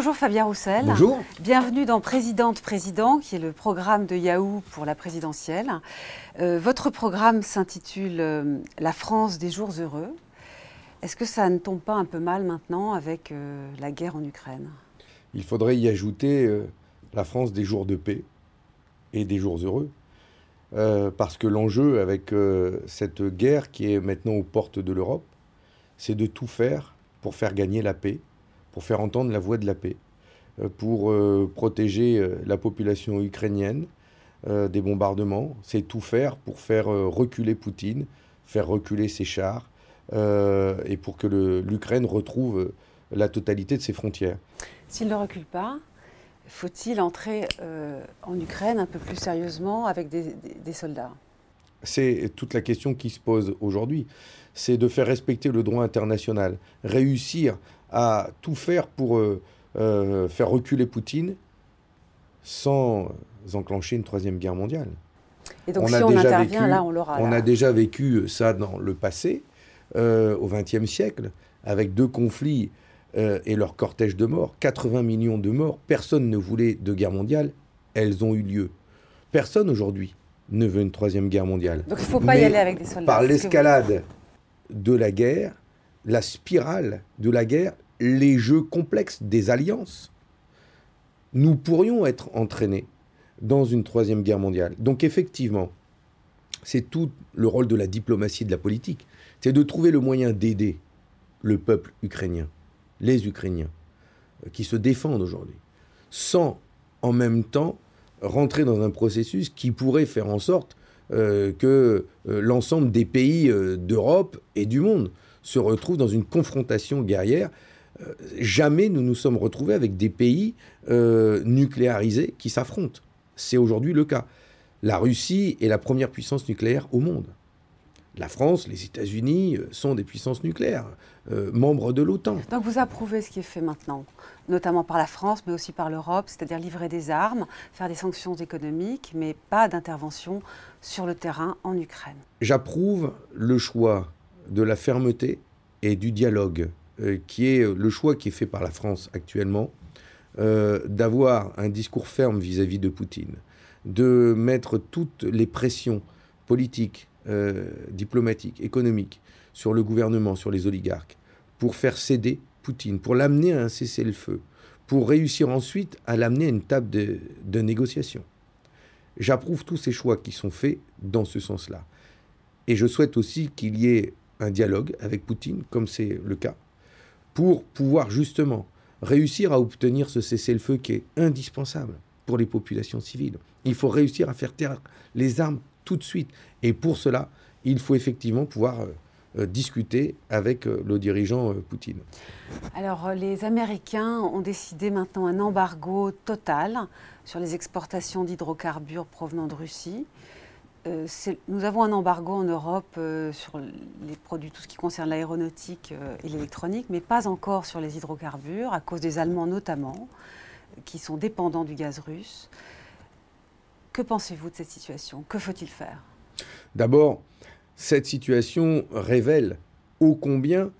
Bonjour Fabien Roussel. Bonjour. Bienvenue dans Présidente Président, qui est le programme de Yahoo pour la présidentielle. Euh, votre programme s'intitule euh, La France des jours heureux. Est-ce que ça ne tombe pas un peu mal maintenant avec euh, la guerre en Ukraine? Il faudrait y ajouter la France des jours de paix et des jours heureux. parce que l'enjeu avec cette guerre qui est maintenant aux portes de l'Europe, c'est de tout faire pour faire gagner la paix pour faire entendre la voix de la paix, euh, pour euh, protéger euh, la population ukrainienne des bombardements. C'est tout faire pour faire reculer Poutine, faire reculer ses chars, et pour que l'Ukraine retrouve la totalité de ses frontières. S'il ne recule pas, faut-il entrer en Ukraine un peu plus sérieusement avec des soldats? C'est toute la question qui se pose aujourd'hui. C'est de faire respecter le droit international, réussir à tout faire pour euh, euh, faire reculer Poutine sans enclencher une troisième guerre mondiale. Et donc on si a on déjà intervient, vécu, là, on l'aura. On a déjà vécu ça dans le passé, euh, au XXe siècle, avec deux conflits et leur cortège de morts. 80 millions de morts. Personne ne voulait de guerre mondiale. Elles ont eu lieu. Personne aujourd'hui ne veut une troisième guerre mondiale. Donc il ne faut pas y aller avec des soldats. Par l'escalade de la guerre, la spirale de la guerre, les jeux complexes des alliances, nous pourrions être entraînés dans une troisième guerre mondiale. Donc effectivement, c'est tout le rôle de la diplomatie et de la politique, c'est de trouver le moyen d'aider le peuple ukrainien, les Ukrainiens, euh, qui se défendent aujourd'hui, sans en même temps rentrer dans un processus qui pourrait faire en sorte euh, que euh, l'ensemble des pays d'Europe et du monde se retrouvent dans une confrontation guerrière. Euh, jamais nous nous sommes retrouvés avec des pays euh, nucléarisés qui s'affrontent. C'est aujourd'hui le cas. La Russie est la première puissance nucléaire au monde. La France, les États-Unis euh, sont des puissances nucléaires, membres de l'OTAN. Donc vous approuvez ce qui est fait maintenant, notamment par la France, mais aussi par l'Europe, c'est-à-dire livrer des armes, faire des sanctions économiques, mais pas d'intervention sur le terrain en Ukraine. J'approuve le choix de la fermeté et du dialogue, euh, qui est le choix qui est fait par la France actuellement, euh, d'avoir un discours ferme vis-à-vis de Poutine, de mettre toutes les pressions politiques, euh, diplomatiques, économiques sur le gouvernement, sur les oligarques, pour faire céder Poutine, pour l'amener à un cessez-le-feu, pour réussir ensuite à l'amener à une table de, de négociation. J'approuve tous ces choix qui sont faits dans ce sens-là. Et je souhaite aussi qu'il y ait un dialogue avec Poutine, comme c'est le cas, pour pouvoir justement réussir à obtenir ce cessez-le-feu qui est indispensable pour les populations civiles. Il faut réussir à faire taire les armes tout de suite. Et pour cela, il faut effectivement pouvoir euh, euh, discuter avec euh, le dirigeant Poutine. Alors, les Américains ont décidé maintenant un embargo total sur les exportations d'hydrocarbures provenant de Russie. Euh, nous avons un embargo en Europe euh, sur les produits, tout ce qui concerne l'aéronautique euh, et l'électronique, mais pas encore sur les hydrocarbures, à cause des Allemands notamment, qui sont dépendants du gaz russe. Que pensez-vous de cette situation? Que faut-il faire? D'abord, cette situation révèle ô combien,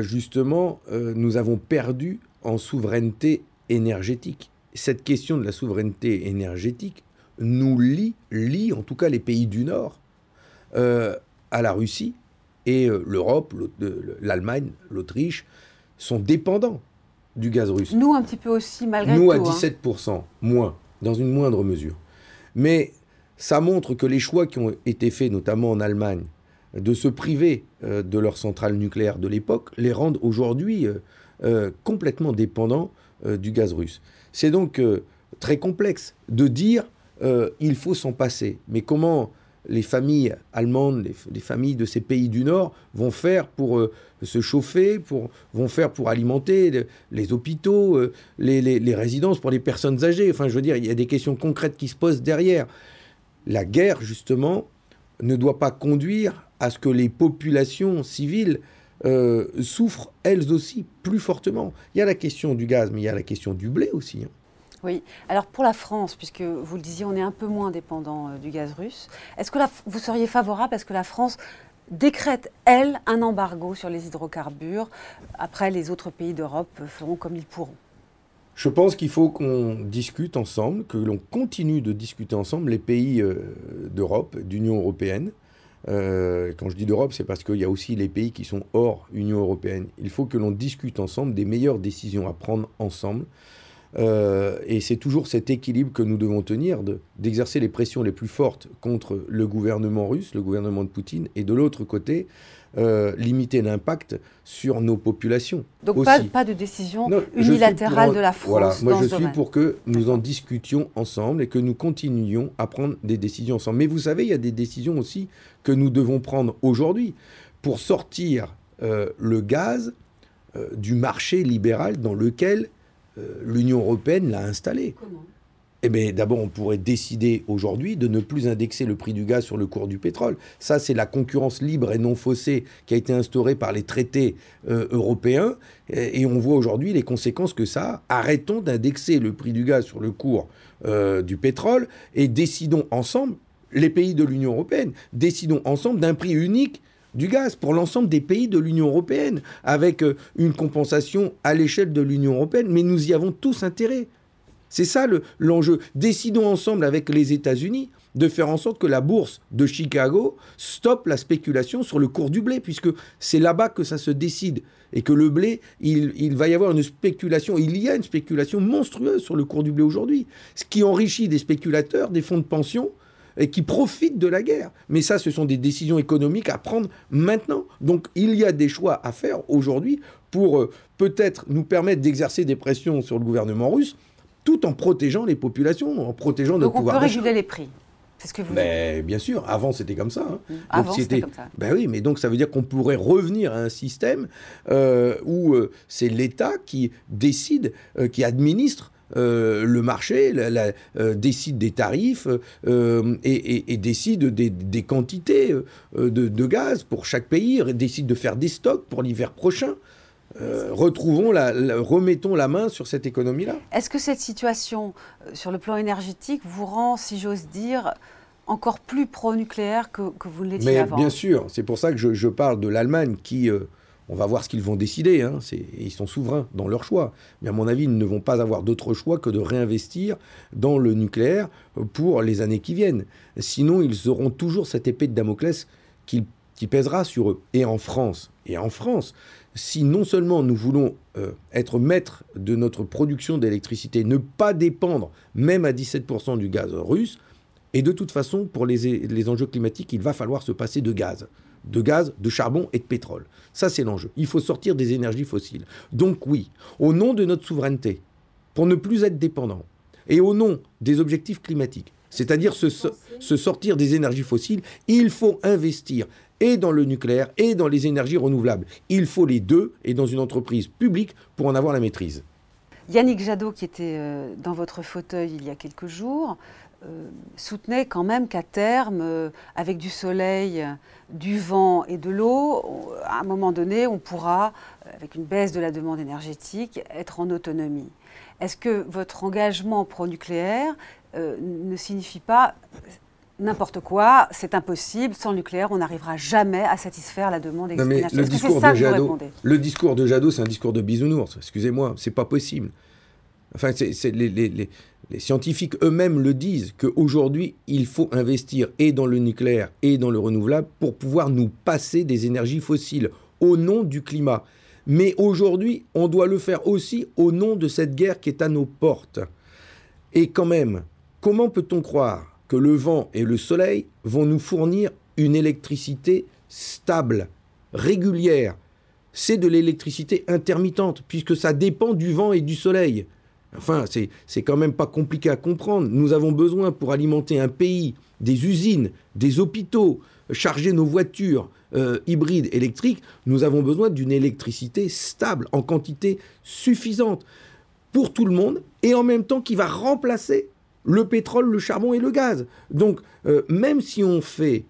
justement, nous avons perdu en souveraineté énergétique. Cette question de la souveraineté énergétique nous lie, lie en tout cas les pays du Nord euh, à la Russie et euh, l'Europe, l'Allemagne, l'Autriche sont dépendants du gaz russe. Nous un petit peu aussi malgré Nous à 17%, hein. moins, dans une moindre mesure. Mais ça montre que les choix qui ont été faits, notamment en Allemagne, de se priver euh, de leurs centrales nucléaires de l'époque, les rendent aujourd'hui complètement dépendants du gaz russe. C'est donc très complexe de dire euh, il faut s'en passer. Mais comment les familles allemandes, les, familles de ces pays du Nord vont faire pour euh, se chauffer, pour, vont faire pour alimenter les, hôpitaux, euh, les, résidences pour les personnes âgées? Enfin, je veux dire, il y a des questions concrètes qui se posent derrière. La guerre, justement, ne doit pas conduire à ce que les populations civiles souffrent elles aussi plus fortement. Il y a la question du gaz, mais il y a la question du blé aussi. Hein. Oui. Alors pour la France, puisque vous le disiez, on est un peu moins dépendant euh, du gaz russe, est-ce que vous seriez favorable à ce que la France décrète, elle, un embargo sur les hydrocarbures Après, les autres pays d'Europe feront comme ils pourront? Je pense qu'il faut qu'on discute ensemble, que l'on continue de discuter ensemble, les pays euh, d'Europe, d'Union européenne. Euh, quand je dis d'Europe, c'est parce qu'il y a aussi les pays qui sont hors Union européenne. Il faut que l'on discute ensemble des meilleures décisions à prendre ensemble. Euh, et c'est toujours cet équilibre que nous devons tenir, d'exercer les pressions les plus fortes contre le gouvernement russe, le gouvernement de Poutine, et de l'autre côté, euh, limiter l'impact sur nos populations. Donc pas, pas, de décision unilatérale de la France. Voilà, moi je suis pour que nous en discutions ensemble et que nous continuions à prendre des décisions ensemble. Mais vous savez, il y a des décisions aussi que nous devons prendre aujourd'hui pour sortir euh, le gaz du marché libéral dans lequel l'Union européenne l'a installé. Comment eh bien, d'abord, on pourrait décider aujourd'hui de ne plus indexer le prix du gaz sur le cours du pétrole. Ça, c'est la concurrence libre et non faussée qui a été instaurée par les traités euh, européens. Et, on voit aujourd'hui les conséquences que ça a. Arrêtons d'indexer le prix du gaz sur le cours euh, du pétrole et décidons ensemble, les pays de l'Union européenne, décidons ensemble d'un prix unique du gaz pour l'ensemble des pays de l'Union européenne, avec euh, une compensation à l'échelle de l'Union européenne. Mais nous y avons tous intérêt. C'est ça l'enjeu. Décidons ensemble avec les États-Unis de faire en sorte que la bourse de Chicago stoppe la spéculation sur le cours du blé, puisque c'est là-bas que ça se décide. Et que le blé, il, va y avoir une spéculation, il y a une spéculation monstrueuse sur le cours du blé aujourd'hui, ce qui enrichit des spéculateurs, des fonds de pension, et qui profitent de la guerre. Mais ça, ce sont des décisions économiques à prendre maintenant. Donc il y a des choix à faire aujourd'hui pour euh, peut-être nous permettre d'exercer des pressions sur le gouvernement russe, tout en protégeant les populations, en protégeant notre pouvoir d'achat. on peut réguler les prix c'est ce que vous mais, Bien sûr, avant c'était comme ça. Hein. Mmh. Avant c'était comme ça. Ben oui, mais donc ça veut dire qu'on pourrait revenir à un système euh, où euh, c'est l'État qui décide, euh, qui administre le marché, décide des tarifs et, décide des, quantités de, de, gaz pour chaque pays, décide de faire des stocks pour l'hiver prochain. Euh, retrouvons la, remettons la main sur cette économie-là. Est-ce que cette situation, euh, sur le plan énergétique, vous rend, si j'ose dire, encore plus pro-nucléaire que, vous ne l'étiez avant? Bien sûr, c'est pour ça que je, parle de l'Allemagne qui, euh, on va voir ce qu'ils vont décider, hein, ils sont souverains dans leur choix. Mais à mon avis, ils ne vont pas avoir d'autre choix que de réinvestir dans le nucléaire pour les années qui viennent. Sinon, ils auront toujours cette épée de Damoclès qui, pèsera sur eux. Et en France, et en France, si non seulement nous voulons euh, être maîtres de notre production d'électricité, ne pas dépendre même à 17% du gaz russe, et de toute façon, pour les, enjeux climatiques, il va falloir se passer de gaz. De gaz, de charbon et de pétrole. Ça, c'est l'enjeu. Il faut sortir des énergies fossiles. Donc oui, au nom de notre souveraineté, pour ne plus être dépendant, et au nom des objectifs climatiques, c'est-à-dire se, sortir des énergies fossiles, il faut investir et dans le nucléaire et dans les énergies renouvelables. Il faut les deux et dans une entreprise publique pour en avoir la maîtrise. Yannick Jadot, qui était euh, dans votre fauteuil il y a quelques jours, soutenait quand même qu'à terme, euh, avec du soleil, du vent et de l'eau, à un moment donné, on pourra, avec une baisse de la demande énergétique, être en autonomie. Est-ce que votre engagement pro-nucléaire ne signifie pas n'importe quoi, c'est impossible, sans le nucléaire, on n'arrivera jamais à satisfaire la demande énergétique. Le discours, de Jadot, le discours de Jadot, c'est un discours de bisounours, excusez-moi, c'est pas possible. Enfin, les, scientifiques eux-mêmes le disent, qu'aujourd'hui, il faut investir et dans le nucléaire et dans le renouvelable pour pouvoir nous passer des énergies fossiles au nom du climat. Mais aujourd'hui, on doit le faire aussi au nom de cette guerre qui est à nos portes. Et quand même, comment peut-on croire que le vent et le soleil vont nous fournir une électricité stable, régulière? C'est de l'électricité intermittente, puisque ça dépend du vent et du soleil. Enfin, c'est quand même pas compliqué à comprendre. Nous avons besoin, pour alimenter un pays, des usines, des hôpitaux, charger nos voitures euh, hybrides électriques, nous avons besoin d'une électricité stable, en quantité suffisante, pour tout le monde, et en même temps qui va remplacer le pétrole, le charbon et le gaz. Donc, euh, même si on fait,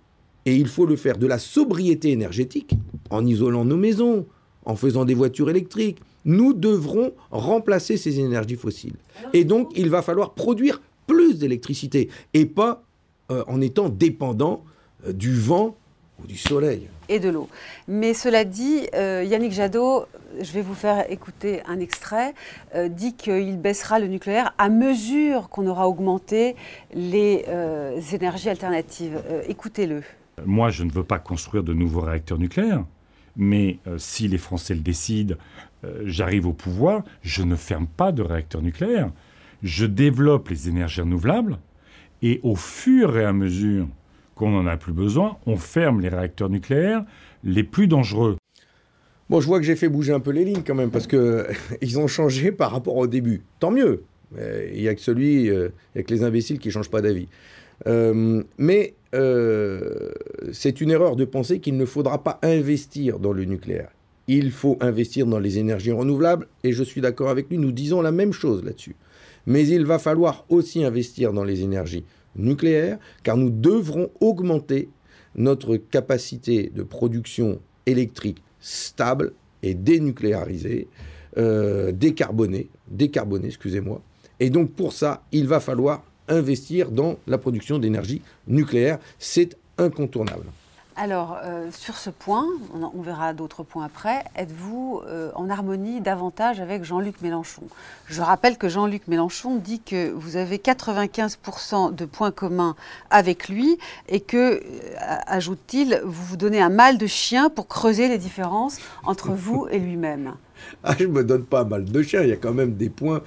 et il faut le faire, de la sobriété énergétique, en isolant nos maisons, en faisant des voitures électriques, nous devrons remplacer ces énergies fossiles. Et donc, il va falloir produire plus d'électricité, et pas euh, en étant dépendant euh, du vent faut du soleil. Et de l'eau. Mais cela dit, euh, Yannick Jadot, je vais vous faire écouter un extrait, euh, dit qu'il baissera le nucléaire à mesure qu'on aura augmenté les euh, énergies alternatives. Écoutez-le. Moi, je ne veux pas construire de nouveaux réacteurs nucléaires, mais si les Français le décident, j'arrive au pouvoir, je ne ferme pas de réacteurs nucléaires. Je développe les énergies renouvelables et au fur et à mesure qu'on n'en a plus besoin, on ferme les réacteurs nucléaires les plus dangereux. Bon, je vois que j'ai fait bouger un peu les lignes quand même, parce qu'ils ont changé par rapport au début. Tant mieux. Il n'y a que celui, euh, il a que les imbéciles qui ne changent pas d'avis. Euh, mais euh, c'est une erreur de penser qu'il ne faudra pas investir dans le nucléaire. Il faut investir dans les énergies renouvelables, et je suis d'accord avec lui, nous disons la même chose là-dessus. Mais il va falloir aussi investir dans les énergies nucléaires, car nous devrons augmenter notre capacité de production électrique stable et dénucléarisée, euh, décarbonée, décarbonée, excusez-moi. Et donc pour ça, il va falloir investir dans la production d'énergie nucléaire. C'est incontournable. Alors, euh, sur ce point, on, verra d'autres points après, êtes-vous euh, en harmonie davantage avec Jean-Luc Mélenchon? Je rappelle que Jean-Luc Mélenchon dit que vous avez 95% de points communs avec lui et que, euh, ajoute-t-il, vous vous donnez un mal de chien pour creuser les différences entre vous et lui-même. Ah, je ne me donne pas mal de chien, il y a quand même des points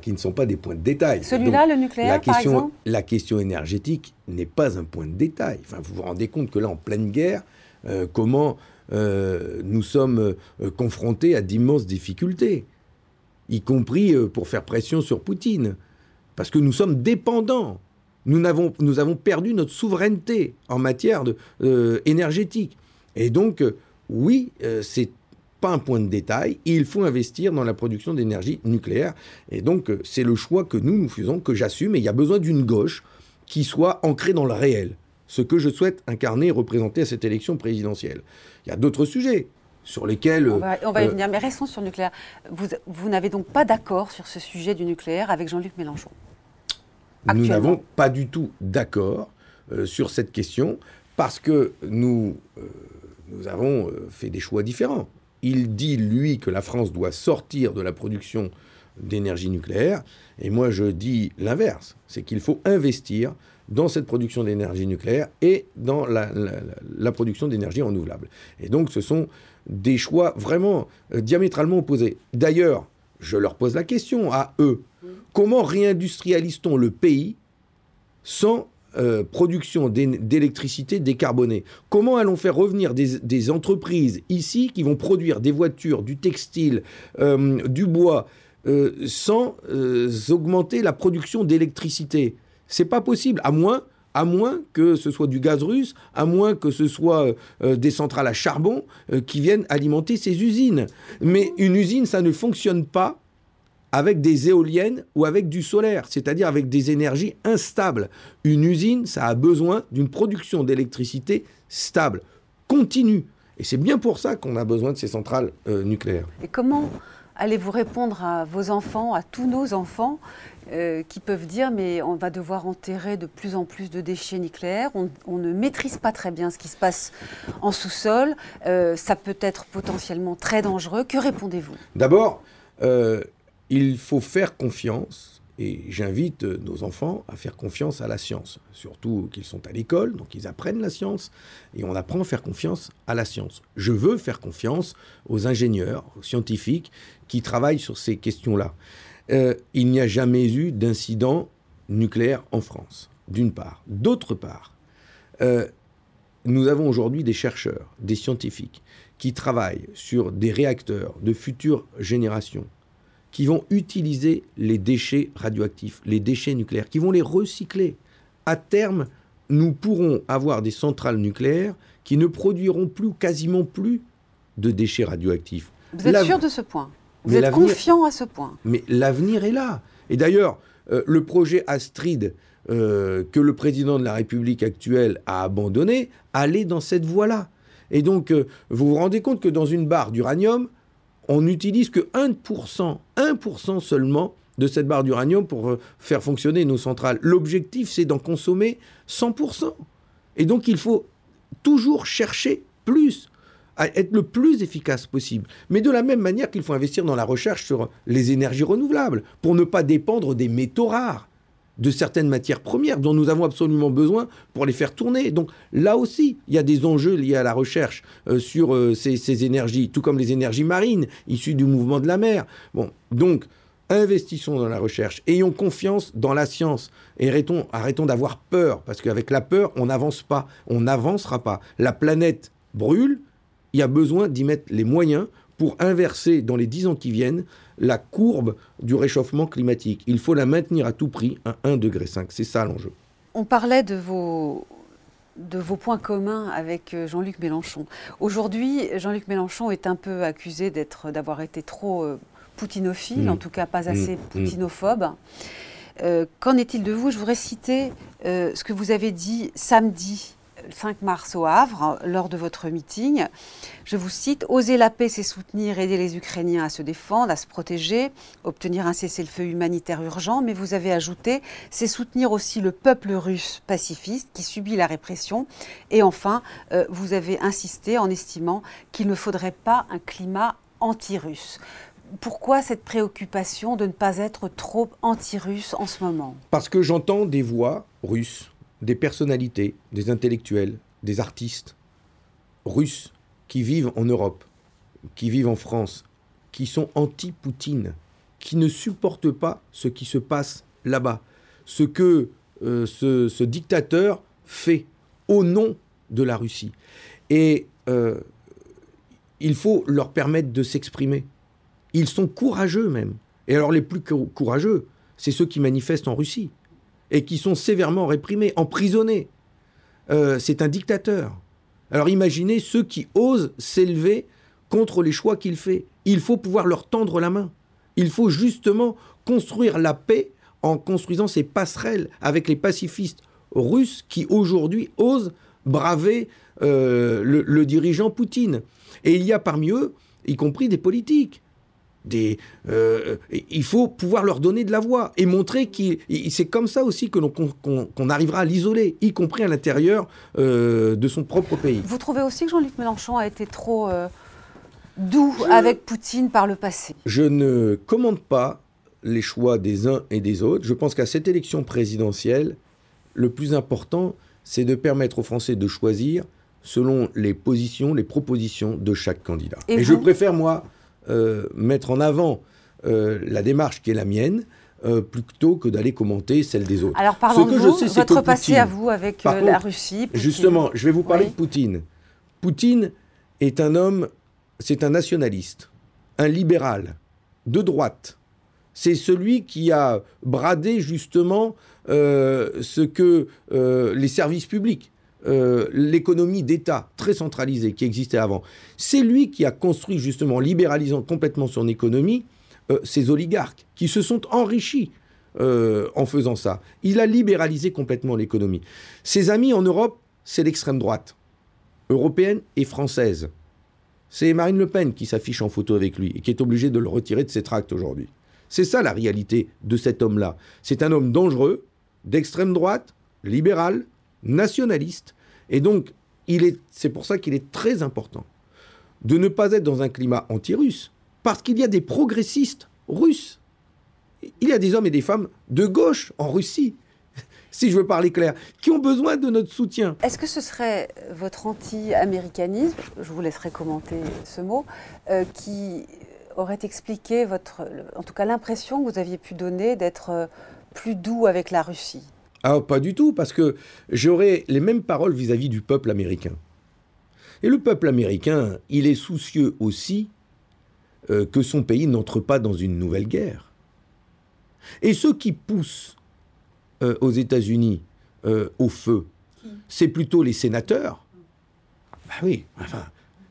qui ne sont pas des points de détail. Celui-là, le nucléaire, la question, par exemple? La question énergétique n'est pas un point de détail. Enfin, vous vous rendez compte que là, en pleine guerre, euh, comment euh, nous sommes euh, confrontés à d'immenses difficultés, y compris pour faire pression sur Poutine, parce que nous sommes dépendants. Nous avons, nous avons perdu notre souveraineté en matière de, énergétique. Et donc, oui, c'est un point de détail, il faut investir dans la production d'énergie nucléaire. Et donc, c'est le choix que nous, nous faisons, que j'assume, et il y a besoin d'une gauche qui soit ancrée dans le réel, ce que je souhaite incarner et représenter à cette élection présidentielle. Il y a d'autres sujets sur lesquels... On va, y euh, venir, mais restons sur le nucléaire. Vous, vous n'avez donc pas d'accord sur ce sujet du nucléaire avec Jean-Luc Mélenchon Nous n'avons pas du tout d'accord euh, sur cette question parce que nous, nous avons fait des choix différents il dit, lui, que la France doit sortir de la production d'énergie nucléaire, et moi je dis l'inverse, c'est qu'il faut investir dans cette production d'énergie nucléaire et dans la, production d'énergie renouvelable. Et donc ce sont des choix vraiment euh, diamétralement opposés. D'ailleurs, je leur pose la question à eux, comment réindustrialise-t-on le pays sans euh, production d'électricité décarbonée? Comment allons faire revenir des, entreprises ici qui vont produire des voitures, du textile, euh, du bois, euh, sans augmenter la production d'électricité C'est pas possible, à moins, à moins que ce soit du gaz russe, à moins que ce soit des centrales à charbon qui viennent alimenter ces usines. Mais une usine, ça ne fonctionne pas avec des éoliennes ou avec du solaire, c'est-à-dire avec des énergies instables. Une usine, ça a besoin d'une production d'électricité stable, continue. Et c'est bien pour ça qu'on a besoin de ces centrales euh, nucléaires. Et comment allez-vous répondre à vos enfants, à tous nos enfants, euh, qui peuvent dire mais on va devoir enterrer de plus en plus de déchets nucléaires, on, ne maîtrise pas très bien ce qui se passe en sous-sol, euh, ça peut être potentiellement très dangereux. Que répondez-vous? D'abord, il faut faire confiance, et j'invite nos enfants à faire confiance à la science, surtout qu'ils sont à l'école, donc ils apprennent la science, et on apprend à faire confiance à la science. Je veux faire confiance aux ingénieurs, aux scientifiques qui travaillent sur ces questions-là. Euh, il n'y a jamais eu d'incident nucléaire en France, d'une part. D'autre part, euh, nous avons aujourd'hui des chercheurs, des scientifiques, qui travaillent sur des réacteurs de futures générations qui vont utiliser les déchets radioactifs, les déchets nucléaires, qui vont les recycler. À terme, nous pourrons avoir des centrales nucléaires qui ne produiront plus, quasiment plus, de déchets radioactifs. Vous êtes sûr de ce point? Vous êtes confiant à ce point? Mais l'avenir est là. Et d'ailleurs, euh, le projet Astrid euh, que le président de la République actuelle a abandonné allait dans cette voie-là. Et donc, euh, vous vous rendez compte que dans une barre d'uranium, on n'utilise que 1%, 1% seulement de cette barre d'uranium pour euh, faire fonctionner nos centrales. L'objectif, c'est d'en consommer 100%. Et donc, il faut toujours chercher plus, à être le plus efficace possible. Mais de la même manière qu'il faut investir dans la recherche sur les énergies renouvelables, pour ne pas dépendre des métaux rares, de certaines matières premières dont nous avons absolument besoin pour les faire tourner. Donc là aussi, il y a des enjeux liés à la recherche euh, sur euh, ces, ces, énergies, tout comme les énergies marines issues du mouvement de la mer. Bon, donc investissons dans la recherche, ayons confiance dans la science et arrêtons, arrêtons d'avoir peur, parce qu'avec la peur, on n'avance pas, on n'avancera pas. La planète brûle, il y a besoin d'y mettre les moyens pour inverser dans les dix ans qui viennent la courbe du réchauffement climatique. Il faut la maintenir à tout prix à 1,5 degré. C'est ça l'enjeu. On parlait de vos, de vos points communs avec euh, Jean-Luc Mélenchon. Aujourd'hui, Jean-Luc Mélenchon est un peu accusé d'avoir été trop euh, poutinophile, mmh. en tout cas pas assez mmh. poutinophobe. Euh, qu'en est-il de vous? Je voudrais citer euh, ce que vous avez dit samedi 5 mars au Havre, lors de votre meeting. Je vous cite Oser la paix, c'est soutenir, aider les Ukrainiens à se défendre, à se protéger, obtenir un cessez-le-feu humanitaire urgent. Mais vous avez ajouté c'est soutenir aussi le peuple russe pacifiste qui subit la répression. Et enfin, euh, vous avez insisté en estimant qu'il ne faudrait pas un climat anti-russe pourquoi cette préoccupation de ne pas être trop anti-russe en ce moment? Parce que j'entends des voix russes, des personnalités, des intellectuels, des artistes russes qui vivent en Europe, qui vivent en France, qui sont anti-Poutine, qui ne supportent pas ce qui se passe là-bas, ce que euh, ce, dictateur fait au nom de la Russie. Et euh, il faut leur permettre de s'exprimer. Ils sont courageux même. Et alors les plus courageux, c'est ceux qui manifestent en Russie et qui sont sévèrement réprimés, emprisonnés. Euh, c'est un dictateur. Alors imaginez ceux qui osent s'élever contre les choix qu'il fait. Il faut pouvoir leur tendre la main. Il faut justement construire la paix en construisant ces passerelles avec les pacifistes russes qui aujourd'hui osent braver euh, le, le, dirigeant Poutine. Et il y a parmi eux, y compris des politiques, des, euh, il faut pouvoir leur donner de la voix et montrer que c'est comme ça aussi que qu'on arrivera à l'isoler, y compris à l'intérieur euh, de son propre pays. Vous trouvez aussi que Jean-Luc Mélenchon a été trop euh, doux avec Poutine par le passé? Je ne commande pas les choix des uns et des autres. Je pense qu'à cette élection présidentielle, le plus important, c'est de permettre aux Français de choisir selon les positions, les propositions de chaque candidat. Et, et je préfère, moi, euh, mettre en avant euh, la démarche qui est la mienne. Euh, plutôt que d'aller commenter celle des autres. Alors parlons de vous, votre passé à vous avec la Russie. Justement, je vais vous parler de Poutine. Poutine est un homme, c'est un nationaliste, un libéral, de droite. C'est celui qui a bradé justement ce que les services publics euh, l'économie d'État très centralisée qui existait avant. C'est lui qui a construit justement, libéralisant complètement son économie, euh, ces oligarques qui se sont enrichis euh, en faisant ça. Il a libéralisé complètement l'économie. Ses amis en Europe, c'est l'extrême droite, européenne et française. C'est Marine Le Pen qui s'affiche en photo avec lui et qui est obligée de le retirer de ses tracts aujourd'hui. C'est ça la réalité de cet homme-là. C'est un homme dangereux, d'extrême droite, libéral, nationaliste. Et donc, c'est pour ça qu'il est très important de ne pas être dans un climat anti-russe, parce qu'il y a des progressistes russes. Il y a des hommes et des femmes de gauche en Russie, si je veux parler clair, qui ont besoin de notre soutien. Est-ce que ce serait votre anti-américanisme, je vous laisserai commenter ce mot, euh, qui aurait expliqué votre, en tout cas l'impression que vous aviez pu donner d'être euh, plus doux avec la Russie? Ah, pas du tout, parce que j'aurais les mêmes paroles vis-à-vis du peuple américain. Et le peuple américain, il est soucieux aussi euh, que son pays n'entre pas dans une nouvelle guerre. Et ceux qui poussent euh, aux États-Unis euh, au feu, c'est plutôt les sénateurs. Bah oui, enfin,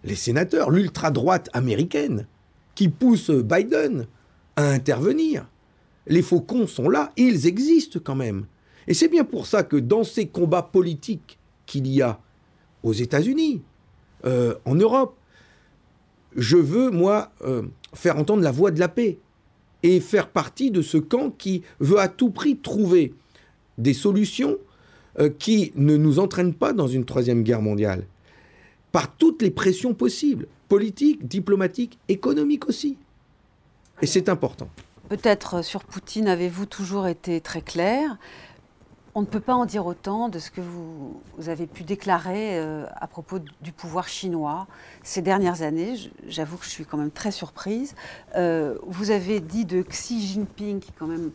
les sénateurs, l'ultra-droite américaine, qui poussent Biden à intervenir. Les faucons sont là, ils existent quand même. Et c'est bien pour ça que dans ces combats politiques qu'il y a aux États-Unis, euh, en Europe, je veux, moi, euh, faire entendre la voix de la paix et faire partie de ce camp qui veut à tout prix trouver des solutions euh, qui ne nous entraînent pas dans une troisième guerre mondiale, par toutes les pressions possibles, politiques, diplomatiques, économiques aussi. Et c'est important. Peut-être sur Poutine avez-vous toujours été très clair? On ne peut pas en dire autant de ce que vous, avez pu déclarer euh, à propos du pouvoir chinois ces dernières années. J'avoue que je suis quand même très surprise. Euh, vous avez dit de Xi Jinping, qui quand même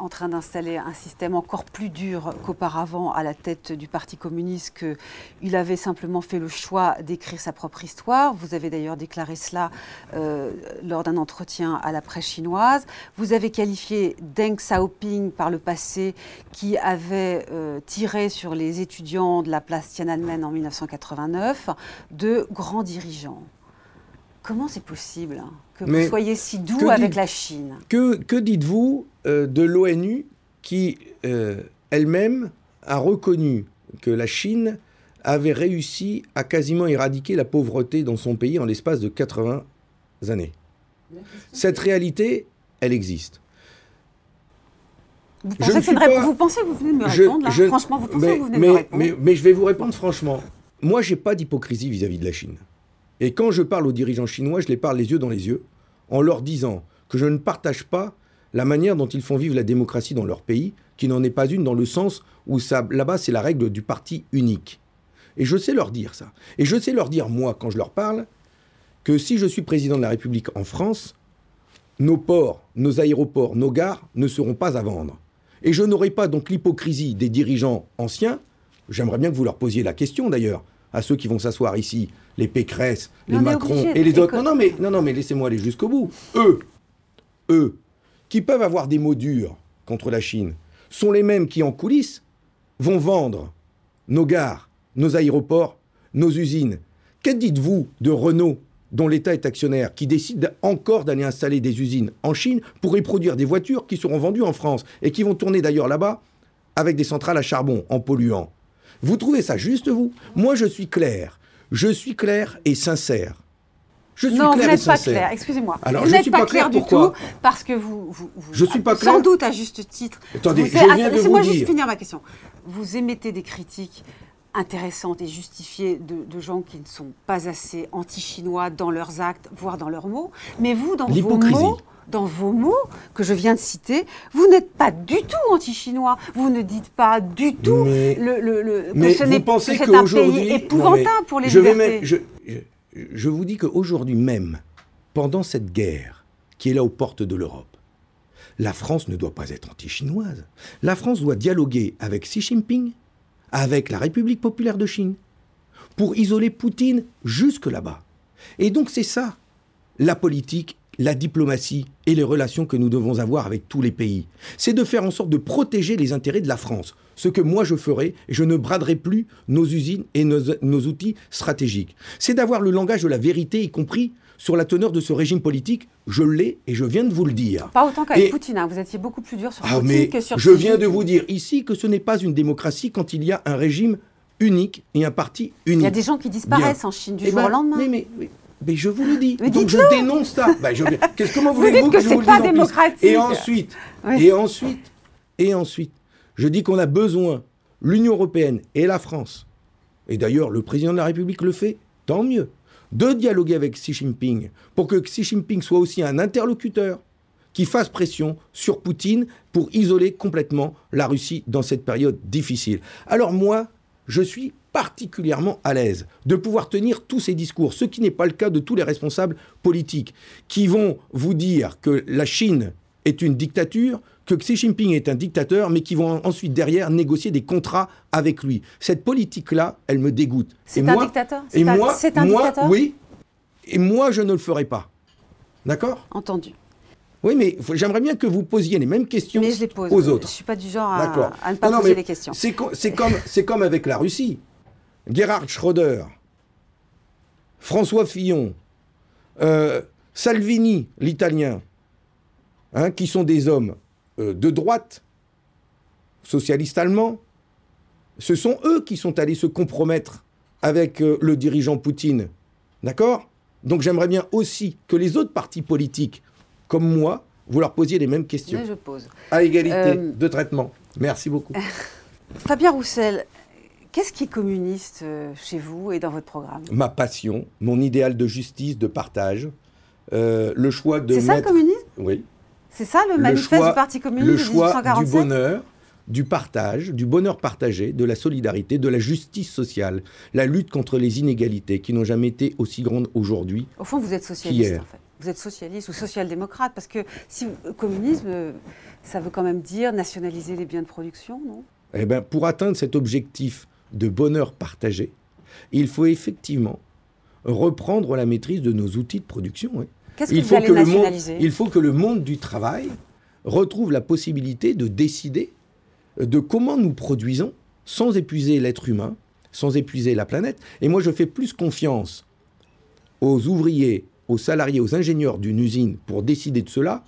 en train d'installer un système encore plus dur qu'auparavant à la tête du Parti communiste, qu'il avait simplement fait le choix d'écrire sa propre histoire. Vous avez d'ailleurs déclaré cela euh, lors d'un entretien à la presse chinoise. Vous avez qualifié Deng Xiaoping par le passé, qui avait euh, tiré sur les étudiants de la place Tiananmen en 1989, de grand dirigeant. Comment c'est possible que vous soyez si doux avec la Chine? Que, que dites-vous euh, de l'ONU qui euh, elle-même a reconnu que la Chine avait réussi à quasiment éradiquer la pauvreté dans son pays en l'espace de 80 années? Cette réalité, elle existe. Vous pensez, que pas... vous, pensez vous venez de me répondre là? Franchement, vous pensez mais, que vous venez mais, de me répondre? mais, mais je vais vous répondre franchement. Moi, j'ai pas d'hypocrisie vis-à-vis de la Chine. Et quand je parle aux dirigeants chinois, je les parle les yeux dans les yeux, en leur disant que je ne partage pas la manière dont ils font vivre la démocratie dans leur pays, qui n'en est pas une dans le sens où là-bas c'est la règle du parti unique. Et je sais leur dire ça. Et je sais leur dire, moi, quand je leur parle, que si je suis président de la République en France, nos ports, nos aéroports, nos gares ne seront pas à vendre. Et je n'aurai pas donc l'hypocrisie des dirigeants anciens. J'aimerais bien que vous leur posiez la question d'ailleurs à ceux qui vont s'asseoir ici, les Pécresse, les Macron et les autres. Non, non, mais, non, non, mais laissez-moi aller jusqu'au bout. Eux, eux, qui peuvent avoir des mots durs contre la Chine, sont les mêmes qui, en coulisses, vont vendre nos gares, nos aéroports, nos usines. Que dites-vous de Renault, dont l'État est actionnaire, qui décide encore d'aller installer des usines en Chine pour y produire des voitures qui seront vendues en France et qui vont tourner d'ailleurs là-bas avec des centrales à charbon en polluant vous trouvez ça juste, vous? Moi, je suis clair. Je suis clair et sincère. Je suis non, clair vous n'êtes pas clair. Excusez-moi. Vous n'êtes pas, clair, du tout parce que vous, vous, je suis pas clair? Sans doute à juste titre. Attendez, je viens de vous moi juste finir ma question. Vous émettez des critiques intéressantes et justifiées de, de gens qui ne sont pas assez anti-chinois dans leurs actes, voire dans leurs mots. Mais vous, dans vos mots, dans vos mots que je viens de citer, vous n'êtes pas du tout anti-chinois. Vous ne dites pas du tout le, le, que ce n'est pas un pays épouvantable pour les je libertés. je, je, vous dis qu'aujourd'hui même, pendant cette guerre qui est là aux portes de l'Europe, la France ne doit pas être anti-chinoise. La France doit dialoguer avec Xi Jinping, avec la République populaire de Chine, pour isoler Poutine jusque là-bas. Et donc c'est ça, la politique la diplomatie et les relations que nous devons avoir avec tous les pays. C'est de faire en sorte de protéger les intérêts de la France. Ce que moi je ferai, je ne braderai plus nos usines et nos, outils stratégiques. C'est d'avoir le langage de la vérité, y compris sur la teneur de ce régime politique. Je l'ai et je viens de vous le dire. Pas autant qu'avec Poutine, hein. vous étiez beaucoup plus dur sur ah, mais que sur Je viens de vous dire ici que ce n'est pas une démocratie quand il y a un régime unique et un parti unique. Il y a des gens qui disparaissent en Chine du eh jour ben, au lendemain. mais, mais je vous le dis. Donc je dénonce ça. Ben, je... Comment vous voulez-vous que, je vous le dise démocratique. Et ensuite, et ensuite, et ensuite, je dis qu'on a besoin, l'Union européenne et la France, et d'ailleurs le président de la République le fait, tant mieux, de dialoguer avec Xi Jinping pour que Xi Jinping soit aussi un interlocuteur qui fasse pression sur Poutine pour isoler complètement la Russie dans cette période difficile. Alors moi, je suis particulièrement à l'aise de pouvoir tenir tous ces discours, ce qui n'est pas le cas de tous les responsables politiques, qui vont vous dire que la Chine est une dictature, que Xi Jinping est un dictateur, mais qui vont ensuite derrière négocier des contrats avec lui. Cette politique-là, elle me dégoûte. C'est un dictateur Et moi, moi oui. Et moi, je ne le ferai pas. D'accord? Entendu. Oui, mais j'aimerais bien que vous posiez les mêmes questions mais je les pose. aux autres. Je ne suis pas du genre à, à ne pas poser les questions. C'est comme, comme avec la Russie. Gerhard Schröder, François Fillon, euh, Salvini, l'italien, hein, qui sont des hommes euh, de droite, socialistes allemands, ce sont eux qui sont allés se compromettre avec euh, le dirigeant Poutine. D'accord? Donc j'aimerais bien aussi que les autres partis politiques, comme moi, vous leur posiez les mêmes questions. je pose. À égalité de traitement. Merci beaucoup. Fabien Roussel, Qu'est-ce qui est communiste euh, chez vous et dans votre programme Ma passion, mon idéal de justice, de partage, euh, le choix de C'est ça le communisme? Oui. C'est ça le Le manifeste choix- du Parti communiste le choix 1847 du bonheur, du partage, du bonheur partagé, de la solidarité, de la justice sociale, la lutte contre les inégalités qui n'ont jamais été aussi grandes aujourd'hui. Au fond, vous êtes socialiste, en fait. Vous êtes socialiste ou social-démocrate, parce que si communisme, euh, ça veut quand même dire nationaliser les biens de production, non? Eh ben, pour atteindre cet objectif de bonheur partagé, il faut effectivement reprendre la maîtrise de nos outils de production. oui. Qu'est-ce que Il vous faut allez que, le monde, il faut que le monde du travail retrouve la possibilité de décider de comment nous produisons sans épuiser l'être humain, sans épuiser la planète. Et moi, je fais plus confiance aux ouvriers, aux salariés, aux ingénieurs d'une usine pour décider de cela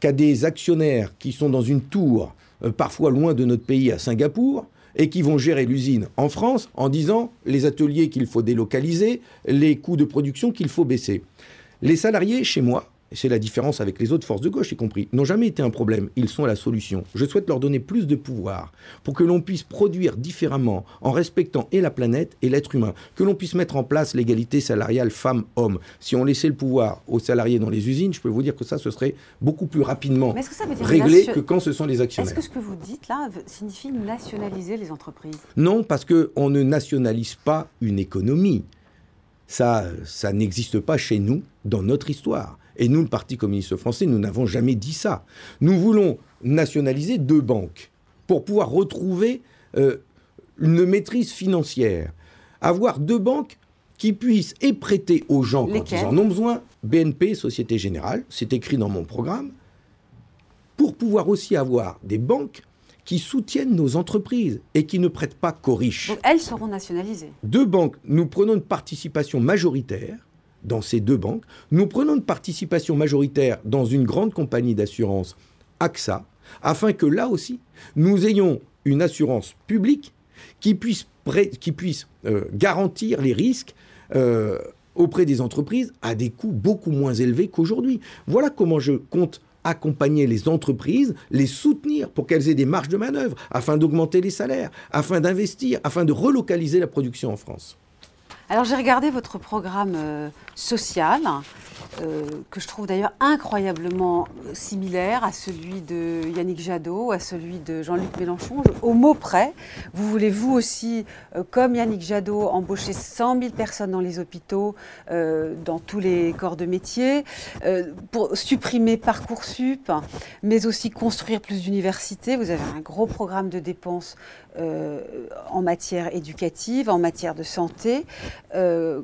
qu'à des actionnaires qui sont dans une tour, euh, parfois loin de notre pays, à Singapour, et qui vont gérer l'usine en France en disant les ateliers qu'il faut délocaliser, les coûts de production qu'il faut baisser. Les salariés, chez moi, c'est la différence avec les autres forces de gauche y compris, n'ont jamais été un problème. Ils sont la solution. Je souhaite leur donner plus de pouvoir pour que l'on puisse produire différemment en respectant et la planète et l'être humain. Que l'on puisse mettre en place l'égalité salariale femmes-hommes. Si on laissait le pouvoir aux salariés dans les usines, je peux vous dire que ça, ce serait beaucoup plus rapidement Mais est-ce que ça veut dire réglé nation- que quand ce sont les Est-ce actionnaires. que ce que vous dites là signifie nationaliser les entreprises? Non, parce qu'on ne nationalise pas une économie. Ça, ça n'existe pas chez nous dans notre histoire. Et nous, le Parti communiste français, nous n'avons jamais dit ça. Nous voulons nationaliser deux banques pour pouvoir retrouver euh, une maîtrise financière. Avoir deux banques qui puissent et prêter aux gens quand Lesquelles? ils en ont besoin, BNP, Société Générale, c'est écrit dans mon programme, pour pouvoir aussi avoir des banques qui soutiennent nos entreprises et qui ne prêtent pas qu'aux riches. Donc elles seront nationalisées. Deux banques, nous prenons une participation majoritaire dans ces deux banques. Nous prenons une participation majoritaire dans une grande compagnie d'assurance, AXA, afin que là aussi, nous ayons une assurance publique qui puisse, euh, garantir les risques euh, auprès des entreprises à des coûts beaucoup moins élevés qu'aujourd'hui. Voilà comment je compte accompagner les entreprises, les soutenir pour qu'elles aient des marges de manœuvre, afin d'augmenter les salaires, afin d'investir, afin de relocaliser la production en France. Alors j'ai regardé votre programme euh, social, euh, que je trouve d'ailleurs incroyablement euh, similaire à celui de Yannick Jadot, à celui de Jean-Luc Mélenchon. Au mot près, vous voulez vous aussi, comme Yannick Jadot, embaucher 100 000 personnes dans les hôpitaux, dans tous les corps de métier, pour supprimer Parcoursup, mais aussi construire plus d'universités. Vous avez un gros programme de dépenses en matière éducative, en matière de santé. Euh,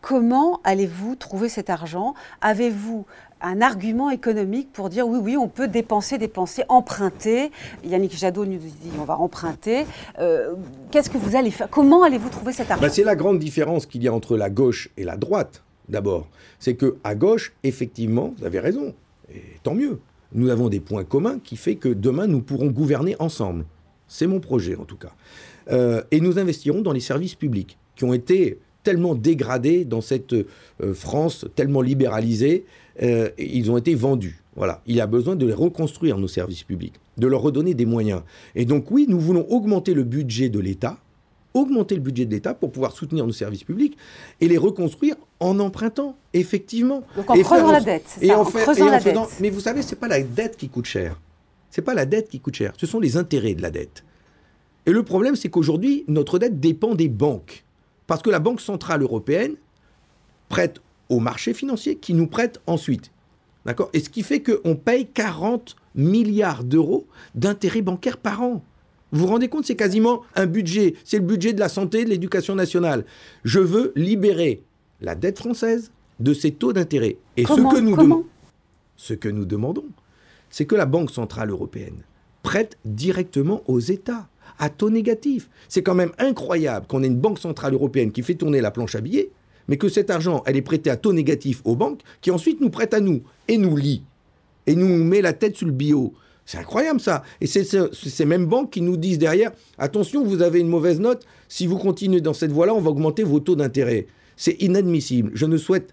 comment allez-vous trouver cet argent? Avez-vous un argument économique pour dire oui, oui, on peut dépenser, dépenser, emprunter? Yannick Jadot nous dit on va emprunter. Euh, Qu'est-ce que vous allez faire Comment allez-vous trouver cet argent? Bah, c'est la grande différence qu'il y a entre la gauche et la droite, d'abord. C'est que à gauche, effectivement, vous avez raison, et tant mieux. Nous avons des points communs qui fait que demain, nous pourrons gouverner ensemble. C'est mon projet, en tout cas. Euh, et nous investirons dans les services publics, qui ont été tellement dégradés dans cette euh, France tellement libéralisée, euh, ils ont été vendus. Voilà, il y a besoin de les reconstruire, nos services publics, de leur redonner des moyens. Et donc oui, nous voulons augmenter le budget de l'État, augmenter le budget de l'État pour pouvoir soutenir nos services publics et les reconstruire en empruntant, effectivement. Donc en Et creusant faire la dette, Et ça, en, en et la faisant- dette. Mais vous savez, c'est pas la dette qui coûte cher. C'est pas la dette qui coûte cher, ce sont les intérêts de la dette. Et le problème, c'est qu'aujourd'hui, notre dette dépend des banques. Parce que la Banque Centrale Européenne prête au marché financier qui nous prête ensuite. D'accord? Et ce qui fait qu'on paye 40 milliards d'euros d'intérêts bancaires par an. Vous vous rendez compte, c'est quasiment un budget. C'est le budget de la santé, de l'éducation nationale. Je veux libérer la dette française de ces taux d'intérêt. Et Comment ce que nous Comment demandons, ce que nous demandons, c'est que la Banque centrale européenne prête directement aux États à taux négatif. C'est quand même incroyable qu'on ait une Banque centrale européenne qui fait tourner la planche à billets, mais que cet argent, elle est prêtée à taux négatif aux banques, qui ensuite nous prêtent à nous et nous lient et nous met la tête sur le bio. C'est incroyable ça. Et c'est ce- c'est ces mêmes banques qui nous disent derrière, attention, vous avez une mauvaise note, si vous continuez dans cette voie-là, on va augmenter vos taux d'intérêt. C'est inadmissible. Je ne souhaite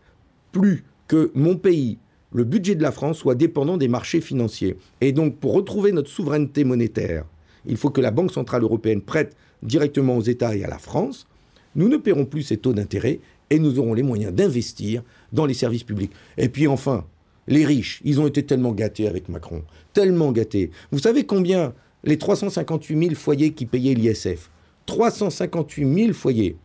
plus que mon pays, le budget de la France, soit dépendant des marchés financiers. Et donc, pour retrouver notre souveraineté monétaire, il faut que la Banque Centrale Européenne prête directement aux États et à la France, nous ne paierons plus ces taux d'intérêt et nous aurons les moyens d'investir dans les services publics. Et puis enfin, les riches, ils ont été tellement gâtés avec Macron, tellement gâtés. Vous savez combien les 358 000 foyers qui payaient l'ISF, 358 000 foyers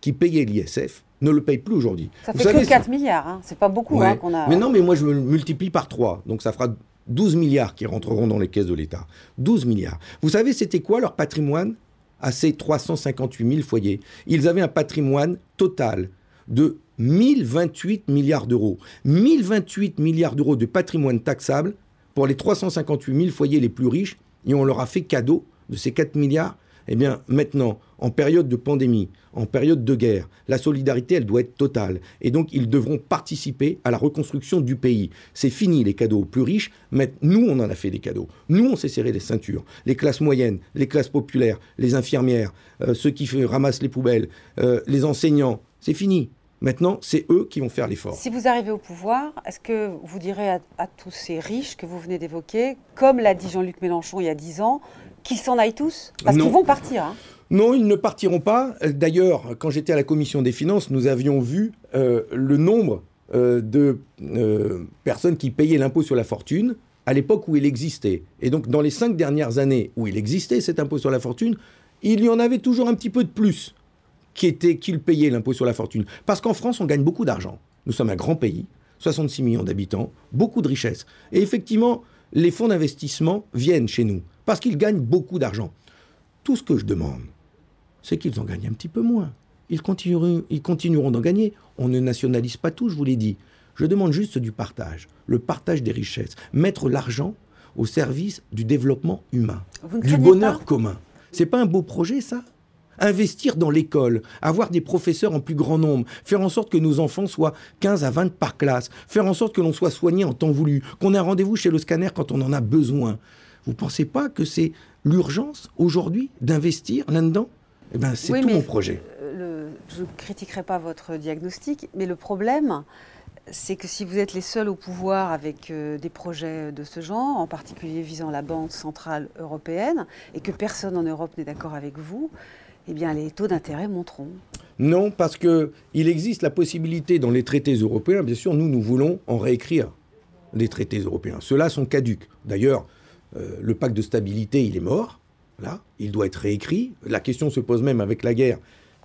qui payaient l'ISF, ne le payent plus aujourd'hui. Ça fait que 4 milliards, hein. c'est pas beaucoup hein, qu'on a. Mais non, mais moi je me multiplie par 3, donc ça fera 12 milliards qui rentreront dans les caisses de l'État. 12 milliards. Vous savez, c'était quoi leur patrimoine à ces 358 000 foyers? Ils avaient un patrimoine total de 1028 milliards d'euros. 1028 milliards d'euros de patrimoine taxable pour les 358 000 foyers les plus riches, et on leur a fait cadeau de ces 4 milliards eh bien, maintenant, en période de pandémie, en période de guerre, la solidarité, elle doit être totale. Et donc, ils devront participer à la reconstruction du pays. C'est fini les cadeaux aux plus riches. Mais nous, on en a fait des cadeaux. Nous, on s'est serré les ceintures. Les classes moyennes, les classes populaires, les infirmières, euh, ceux qui ramassent les poubelles, euh, les enseignants, c'est fini. Maintenant, c'est eux qui vont faire l'effort. Si vous arrivez au pouvoir, est-ce que vous direz à, tous ces riches que vous venez d'évoquer, comme l'a dit Jean-Luc Mélenchon il y a dix ans, qu'ils s'en aillent tous? Parce qu'ils vont partir. Hein. Non, ils ne partiront pas. D'ailleurs, quand j'étais à la commission des finances, nous avions vu euh, le nombre euh, de euh, personnes qui payaient l'impôt sur la fortune à l'époque où il existait. Et donc, dans les cinq dernières années où il existait cet impôt sur la fortune, il y en avait toujours un petit peu de plus qui était qu'ils payaient l'impôt sur la fortune. Parce qu'en France, on gagne beaucoup d'argent. Nous sommes un grand pays, 66 millions d'habitants, beaucoup de richesses. Et effectivement, les fonds d'investissement viennent chez nous parce qu'ils gagnent beaucoup d'argent. Tout ce que je demande, c'est qu'ils en gagnent un petit peu moins. Ils continueront, ils continueront d'en gagner. On ne nationalise pas tout, je vous l'ai dit. Je demande juste du partage, le partage des richesses, mettre l'argent au service du développement humain, du bonheur commun. C'est pas un beau projet, ça? Investir dans l'école, avoir des professeurs en plus grand nombre, faire en sorte que nos enfants soient 15 à 20 par classe, faire en sorte que l'on soit soigné en temps voulu, qu'on ait un rendez-vous chez le scanner quand on en a besoin. Vous ne pensez pas que c'est l'urgence aujourd'hui d'investir là-dedans? Eh bien, c'est tout mon projet. Euh, je ne critiquerai pas votre diagnostic, mais le problème, c'est que si vous êtes les seuls au pouvoir avec euh, des projets de ce genre, en particulier visant la Banque centrale européenne, et que personne en Europe n'est d'accord avec vous, eh bien les taux d'intérêt monteront. Non, parce qu'il existe la possibilité dans les traités européens, bien sûr, nous, nous voulons en réécrire les traités européens. Ceux-là sont caducs. D'ailleurs, euh, le pacte de stabilité, il est mort. Là, il doit être réécrit. La question se pose même avec la guerre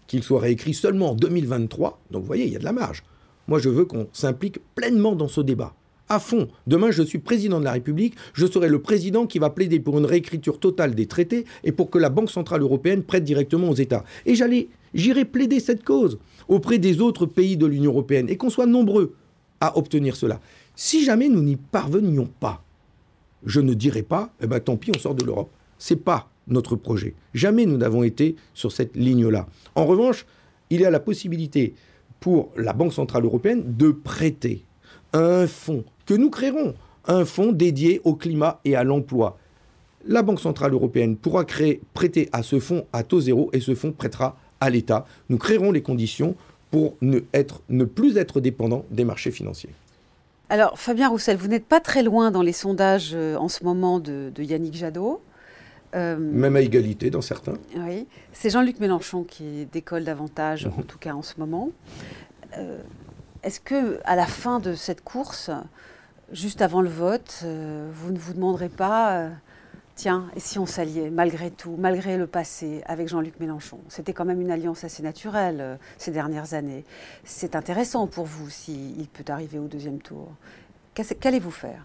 qu'il soit réécrit seulement en 2023. Donc vous voyez, il y a de la marge. Moi, je veux qu'on s'implique pleinement dans ce débat. À fond. Demain, je suis président de la République. Je serai le président qui va plaider pour une réécriture totale des traités et pour que la Banque Centrale Européenne prête directement aux États. Et j'irai plaider cette cause auprès des autres pays de l'Union Européenne et qu'on soit nombreux à obtenir cela. Si jamais nous n'y parvenions pas, je ne dirais pas, eh ben, tant pis, on sort de l'Europe. C'est pas notre projet. Jamais nous n'avons été sur cette ligne-là. En revanche, il y a la possibilité pour la Banque Centrale Européenne de prêter un fonds que nous créerons, un fonds dédié au climat et à l'emploi. La Banque Centrale Européenne pourra créer, prêter à ce fonds à taux zéro et ce fonds prêtera à l'État. Nous créerons les conditions pour ne, être, ne plus être dépendant des marchés financiers. Alors, Fabien Roussel, vous n'êtes pas très loin dans les sondages euh, en ce moment de, Yannick Jadot. Euh, Même à égalité dans certains. Oui. C'est Jean-Luc Mélenchon qui décolle davantage, mhm. en tout cas en ce moment. Euh, est-ce que, à la fin de cette course, juste avant le vote, vous ne vous demanderez pas Tiens, et si on s'alliait, malgré tout, malgré le passé, avec Jean-Luc Mélenchon? C'était quand même une alliance assez naturelle euh, ces dernières années. C'est intéressant pour vous s'il peut arriver au deuxième tour. Qu'allez-vous faire?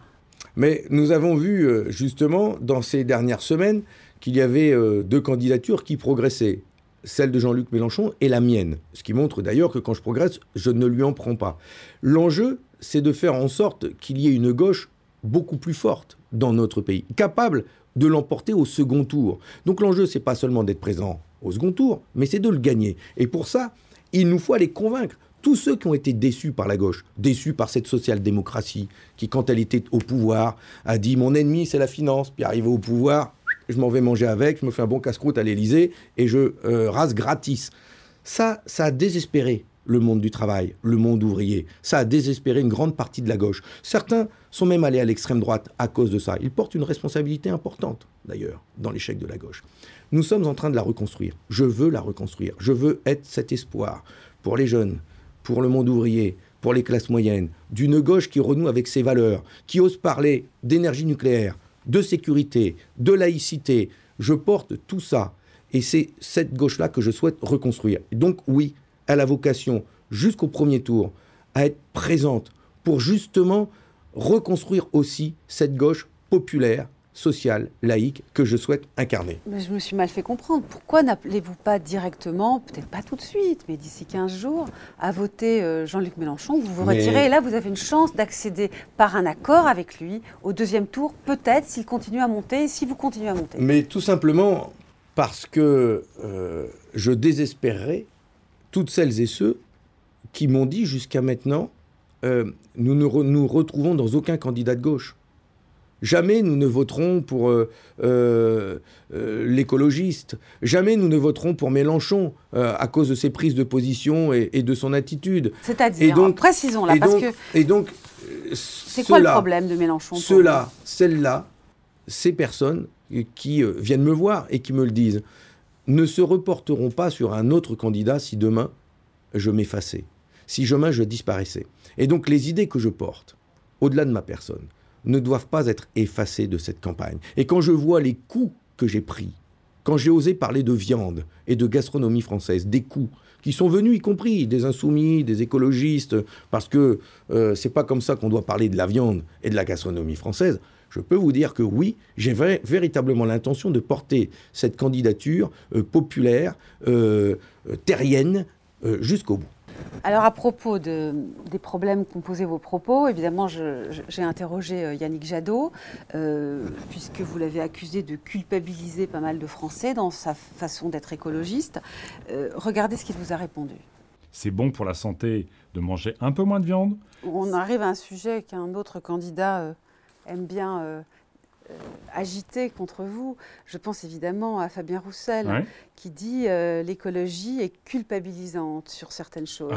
Mais nous avons vu euh, justement dans ces dernières semaines qu'il y avait euh, deux candidatures qui progressaient celle de Jean-Luc Mélenchon et la mienne. Ce qui montre d'ailleurs que quand je progresse, je ne lui en prends pas. L'enjeu, c'est de faire en sorte qu'il y ait une gauche beaucoup plus forte dans notre pays, capable de l'emporter au second tour. Donc l'enjeu, c'est pas seulement d'être présent au second tour, mais c'est de le gagner. Et pour ça, il nous faut aller convaincre tous ceux qui ont été déçus par la gauche, déçus par cette social-démocratie, qui, quand elle était au pouvoir, a dit mon ennemi, c'est la finance, puis arrivé au pouvoir, je m'en vais manger avec, je me fais un bon casse-croûte à l'Élysée et je euh, rase gratis. Ça, ça a désespéré le monde du travail, le monde ouvrier. Ça a désespéré une grande partie de la gauche. Certains sont même allés à l'extrême droite à cause de ça. Ils portent une responsabilité importante, d'ailleurs, dans l'échec de la gauche. Nous sommes en train de la reconstruire. Je veux la reconstruire. Je veux être cet espoir pour les jeunes, pour le monde ouvrier, pour les classes moyennes, d'une gauche qui renoue avec ses valeurs, qui ose parler d'énergie nucléaire, de sécurité, de laïcité. Je porte tout ça. Et c'est cette gauche-là que je souhaite reconstruire. donc oui, elle a vocation, jusqu'au premier tour, à être présente pour justement reconstruire aussi cette gauche populaire, sociale, laïque que je souhaite incarner. Mais je me suis mal fait comprendre. Pourquoi n'appelez-vous pas directement, peut-être pas tout de suite, mais d'ici 15 jours, à voter euh, Jean-Luc Mélenchon? Vous vous retirez et là, vous avez une chance d'accéder par un accord avec lui au deuxième tour, peut-être s'il continue à monter, si vous continuez à monter. Mais tout simplement parce que euh, je désespérerais toutes celles et ceux qui m'ont dit jusqu'à maintenant, euh, nous ne nous retrouvons dans aucun candidat de gauche. Jamais nous ne voterons pour euh, euh, l'écologiste. Jamais nous ne voterons pour Mélenchon à cause de ses prises de position et, de son attitude. C'est-à-dire, donc, précisons là, parce que. Et donc, c'est quoi le problème de Mélenchon Ceux-là, celles-là, ces personnes qui viennent me voir et qui me le disent, ne se reporteront pas sur un autre candidat si demain je m'effaçais, si demain je disparaissais. Et donc les idées que je porte, au-delà de ma personne, ne doivent pas être effacées de cette campagne. Et quand je vois les coups que j'ai pris, quand j'ai osé parler de viande et de gastronomie française, des coups qui sont venus, y compris des insoumis, des écologistes, parce que euh, c'est pas comme ça qu'on doit parler de la viande et de la gastronomie française je peux vous dire que oui, j'ai véritablement l'intention de porter cette candidature euh, populaire, euh, euh, terrienne, jusqu'au bout. Alors à propos des problèmes qu'ont posés vos propos, évidemment j'ai interrogé Yannick Jadot, puisque vous l'avez accusé de culpabiliser pas mal de Français dans sa façon d'être écologiste. regardez ce qu'il vous a répondu. C'est bon pour la santé de manger un peu moins de viande? On arrive à un sujet qu'un autre candidat aime bien euh, euh, agiter contre vous. Je pense évidemment à Fabien Roussel, qui dit euh, l'écologie est culpabilisante sur certaines choses.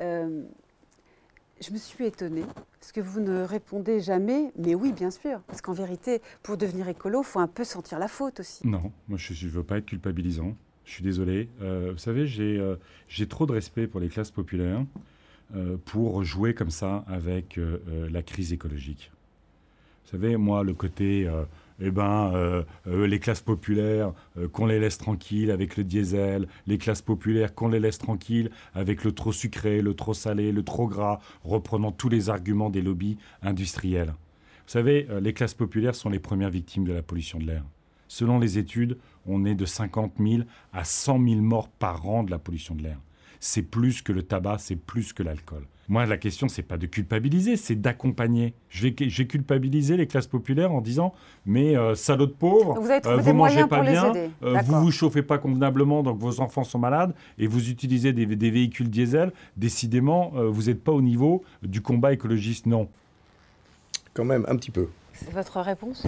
je me suis étonnée, parce que vous ne répondez jamais, mais oui, bien sûr. Parce qu'en vérité, pour devenir écolo, il faut un peu sentir la faute aussi. Non, moi je ne veux pas être culpabilisant. Je suis désolé. vous savez, j'ai trop de respect pour les classes populaires pour jouer comme ça avec la crise écologique. Vous savez, moi, le côté, euh, eh ben, euh, euh, les classes populaires, qu'on les laisse tranquilles avec le diesel, les classes populaires, qu'on les laisse tranquilles avec le trop sucré, le trop salé, le trop gras, reprenant tous les arguments des lobbies industriels. Vous savez, les classes populaires sont les premières victimes de la pollution de l'air. Selon les études, on est de 50 000 à 100 000 morts par an de la pollution de l'air. C'est plus que le tabac, c'est plus que l'alcool. Moi, la question, c'est pas de culpabiliser, c'est d'accompagner. J'ai culpabilisé les classes populaires en disant Mais euh, salauds de pauvres, vous, euh, mangez pas bien, euh, vous vous chauffez pas convenablement, donc vos enfants sont malades, et vous utilisez des, véhicules diesel. Décidément, vous n'êtes pas au niveau du combat écologiste, non. Quand même, un petit peu. C'est votre réponse?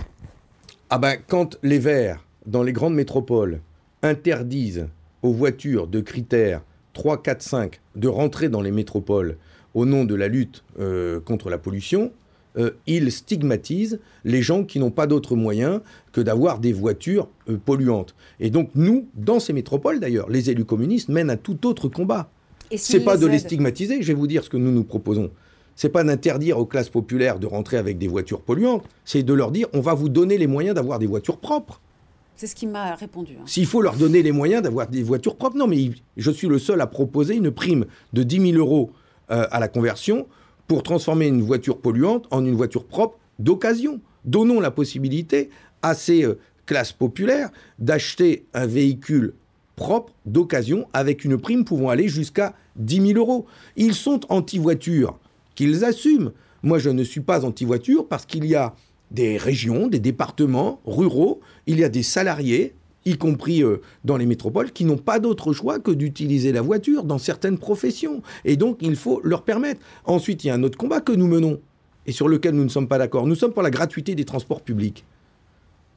Ah ben, quand les Verts, dans les grandes métropoles, interdisent aux voitures de critères 3, 4, 5 de rentrer dans les métropoles au nom de la lutte euh, contre la pollution, euh, il stigmatise les gens qui n'ont pas d'autre moyen que d'avoir des voitures euh, polluantes. Et donc nous, dans ces métropoles d'ailleurs, les élus communistes mènent un tout autre combat. Ce n'est pas de les stigmatiser, je vais vous dire ce que nous nous proposons. C'est pas d'interdire aux classes populaires de rentrer avec des voitures polluantes, c'est de leur dire on va vous donner les moyens d'avoir des voitures propres. C'est ce qui m'a répondu. Hein. S'il faut leur donner les moyens d'avoir des voitures propres, non, mais je suis le seul à proposer une prime de 10 000 euros euh, à la conversion pour transformer une voiture polluante en une voiture propre d'occasion. Donnons la possibilité à ces euh, classes populaires d'acheter un véhicule propre d'occasion avec une prime pouvant aller jusqu'à 10 000 euros. Ils sont anti-voiture, qu'ils assument. Moi, je ne suis pas anti-voiture parce qu'il y a des régions, des départements ruraux, il y a des salariés y compris euh, dans les métropoles, qui n'ont pas d'autre choix que d'utiliser la voiture dans certaines professions. Et donc, il faut leur permettre. Ensuite, il y a un autre combat que nous menons et sur lequel nous ne sommes pas d'accord. Nous sommes pour la gratuité des transports publics.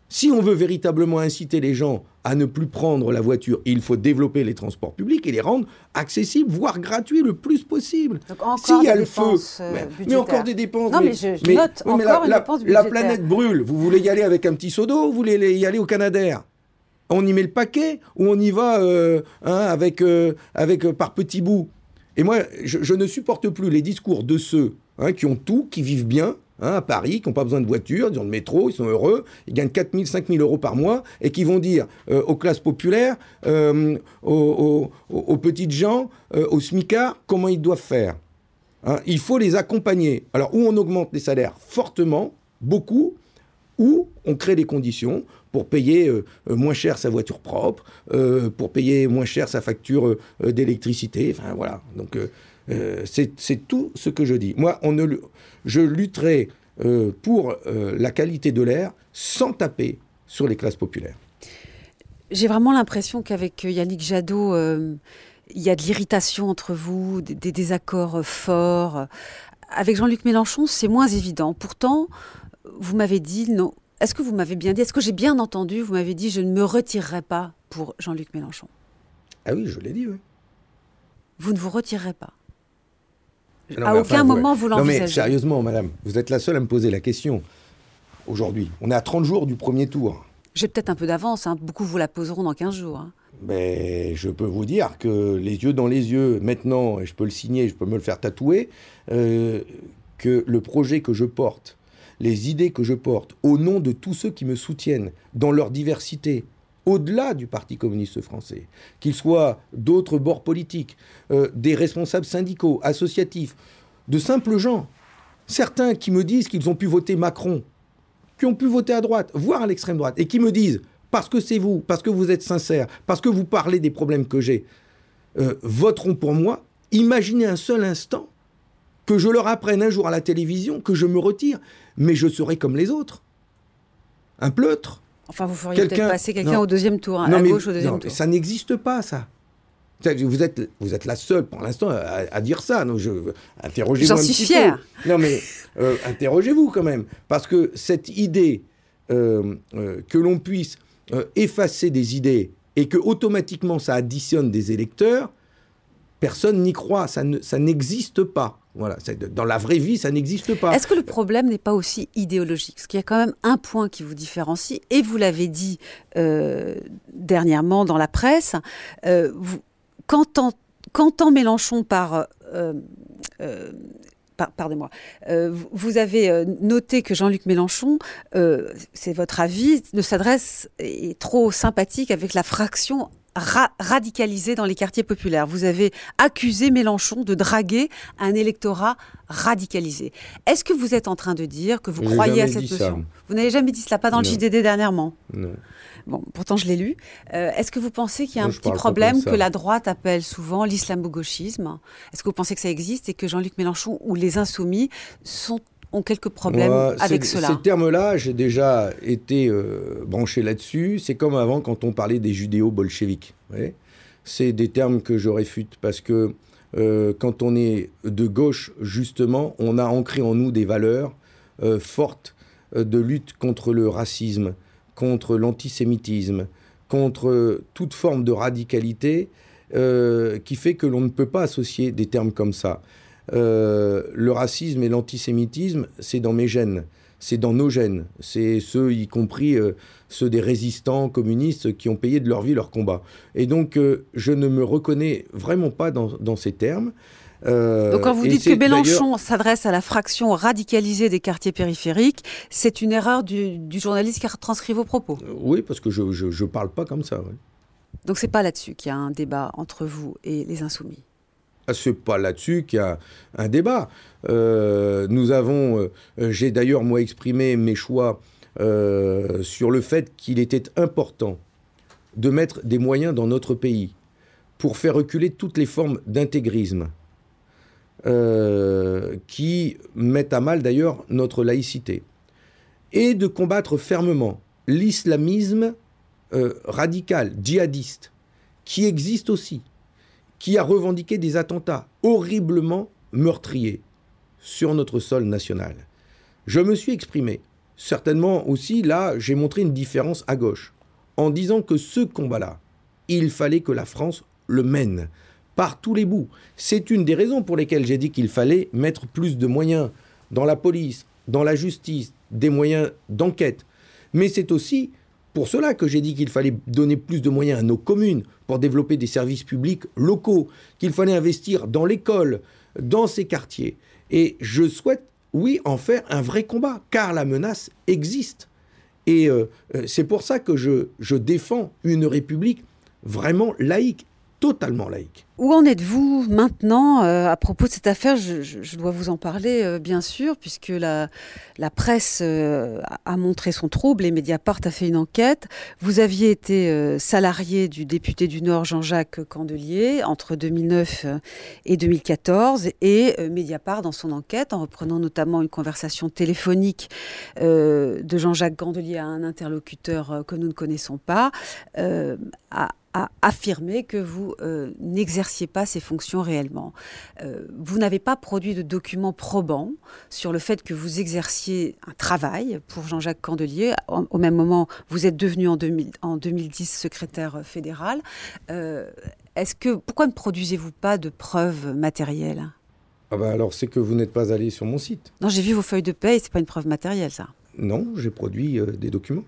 Si on veut véritablement inciter les gens à ne plus prendre la voiture, il faut développer les transports publics et les rendre accessibles, voire gratuits le plus possible. Donc encore S'il y a le feu, euh, mais, encore des dépenses. Non, mais je- je note oui, encore la, une la- dépense la budgétaire. planète brûle. Vous voulez y aller avec un petit seau d'eau ou vous voulez y aller au Canadair On y met le paquet ou on y va euh, hein, avec, euh, euh, par petits bouts Et moi, je, ne supporte plus les discours de ceux hein, qui ont tout, qui vivent bien. hein, à Paris, qui n'ont pas besoin de voiture, ils ont métro, ils sont heureux, ils gagnent 4 000, 5 000 euros par mois, et qui vont dire aux classes populaires, aux, petites gens, aux smicards, comment ils doivent faire. Il faut les accompagner. Alors, ou on augmente les salaires fortement, beaucoup, ou on crée des conditions pour payer euh, euh, moins cher sa voiture propre, euh, pour payer moins cher sa facture d'électricité. Enfin, voilà. Donc, c'est tout ce que je dis. Moi, on ne, je lutterai pour la qualité de l'air sans taper sur les classes populaires. J'ai vraiment l'impression qu'avec Yannick Jadot, il y a de l'irritation entre vous, des, des désaccords forts. Avec Jean-Luc Mélenchon, c'est moins évident. Pourtant, vous m'avez dit, non. Est-ce que vous m'avez bien dit, est-ce que j'ai bien entendu, vous m'avez dit, je ne me retirerai pas pour Jean-Luc Mélenchon? Ah oui, je l'ai dit, oui. Vous ne vous retirerez pas. Non, à aucun enfin, moment vous Non mais l'envisagez. sérieusement, madame, vous êtes la seule à me poser la question. Aujourd'hui, on est à 30 jours du premier tour. J'ai peut-être un peu d'avance, hein. beaucoup vous la poseront dans 15 jours. hein. Mais je peux vous dire que les yeux dans les yeux, maintenant, et je peux le signer, je peux me le faire tatouer, euh, que le projet que je porte, les idées que je porte, au nom de tous ceux qui me soutiennent dans leur diversité, au-delà du Parti communiste français, qu'ils soient d'autres bords politiques, euh, des responsables syndicaux, associatifs, de simples gens, certains qui me disent qu'ils ont pu voter Macron, qui ont pu voter à droite, voire à l'extrême droite, et qui me disent, parce que c'est vous, parce que vous êtes sincère, parce que vous parlez des problèmes que j'ai, euh, voteront pour moi, imaginez un seul instant que je leur apprenne un jour à la télévision que je me retire, mais je serai comme les autres. Un pleutre. Enfin, vous feriez Quelqu'un- peut-être passer quelqu'un non. au deuxième tour, hein, Non, à mais- gauche au deuxième non, tour. Ça n'existe pas, ça. Vous êtes, vous êtes la seule pour l'instant à, à dire ça. Donc je, interrogez-vous J'en un suis petit fière. peu. Non mais euh, interrogez-vous quand même, parce que cette idée euh, euh, que l'on puisse effacer des idées et que automatiquement ça additionne des électeurs, personne n'y croit. Ça ne- ça n'existe pas. Voilà, dans la vraie vie, ça n'existe pas. Est-ce que le problème n'est pas aussi idéologique? Parce qu'il y a quand même un point qui vous différencie, et vous l'avez dit euh, dernièrement dans la presse, euh, qu'entend Mélenchon par... euh, euh, par- Pardonnez-moi. Euh, vous- avez noté que Jean-Luc Mélenchon, c'est votre avis, ne s'adresse est trop sympathique avec la fraction ra- radicalisée dans les quartiers populaires. Vous avez accusé Mélenchon de draguer un électorat radicalisé. Est-ce que vous êtes en train de dire que vous croyez à cette ça. notion? Vous n'avez jamais dit cela, pas dans le. JDD dernièrement? Non. Bon, pourtant je l'ai lu. Euh, Est-ce que vous pensez qu'il y a un petit problème que la droite appelle souvent l'islamo-gauchisme? Est-ce que vous pensez que ça existe et que Jean-Luc Mélenchon ou les insoumis sont, ont quelques problèmes Moi, avec cela Ces termes-là, j'ai déjà été euh, branché là-dessus. C'est comme avant quand on parlait des judéo-bolcheviques. C'est des termes que je réfute parce que euh, quand on est de gauche, justement, on a ancré en nous des valeurs euh, fortes de lutte contre le racisme, contre l'antisémitisme, contre toute forme de radicalité qui fait que l'on ne peut pas associer des termes comme ça. Euh, le racisme et l'antisémitisme, c'est dans mes gènes, c'est dans nos gènes, c'est ceux, y compris euh, ceux des résistants communistes qui ont payé de leur vie leur combat. Et donc, euh, je ne me reconnais vraiment pas dans, dans ces termes. Donc quand vous dites que Mélenchon s'adresse à la fraction radicalisée des quartiers périphériques, c'est une erreur du, du journaliste qui a transcrit vos propos. Oui, parce que je ne parle pas comme ça. ouais. Donc c'est pas là-dessus qu'il y a un débat entre vous et les insoumis. Ah, C'est pas là-dessus qu'il y a un débat. Euh, nous avons, euh, j'ai d'ailleurs moi exprimé mes choix euh, sur le fait qu'il était important de mettre des moyens dans notre pays pour faire reculer toutes les formes d'intégrisme qui mettent à mal d'ailleurs notre laïcité et de combattre fermement l'islamisme radical, djihadiste, qui existe aussi qui a revendiqué des attentats horriblement meurtriers sur notre sol national. Je me suis exprimé certainement aussi, là, j'ai montré une différence à gauche, en disant que ce combat-là, il fallait que la France le mène par tous les bouts. C'est une des raisons pour lesquelles j'ai dit qu'il fallait mettre plus de moyens dans la police, dans la justice, des moyens d'enquête. Mais c'est aussi pour cela que j'ai dit qu'il fallait donner plus de moyens à nos communes pour développer des services publics locaux, qu'il fallait investir dans l'école, dans ces quartiers. Et je souhaite, oui, en faire un vrai combat, car la menace existe. Et euh, euh, c'est pour ça que je, je défends une république vraiment laïque, totalement laïque. Où en êtes-vous maintenant euh, à propos de cette affaire? Je, dois vous en parler, euh, bien sûr, puisque la, presse euh, a montré son trouble et Mediapart a fait une enquête. Vous aviez été salarié du député du Nord Jean-Jacques Candelier entre 2009 et 2014 et Mediapart, dans son enquête, en reprenant notamment une conversation téléphonique de Jean-Jacques Candelier à un interlocuteur que nous ne connaissons pas, a a affirmé que vous n'exerciez pas ces fonctions réellement. Euh, vous n'avez pas produit de documents probants sur le fait que vous exerciez un travail pour Jean-Jacques Candelier. Au, même moment, vous êtes devenu en, 2010 secrétaire fédéral. Euh, est-ce que pourquoi ne produisez-vous pas de preuves matérielles? Ah bah alors c'est que vous n'êtes pas allé sur mon site. Non, j'ai vu vos feuilles de paie, c'est pas une preuve matérielle ça. Non, j'ai produit euh, des documents.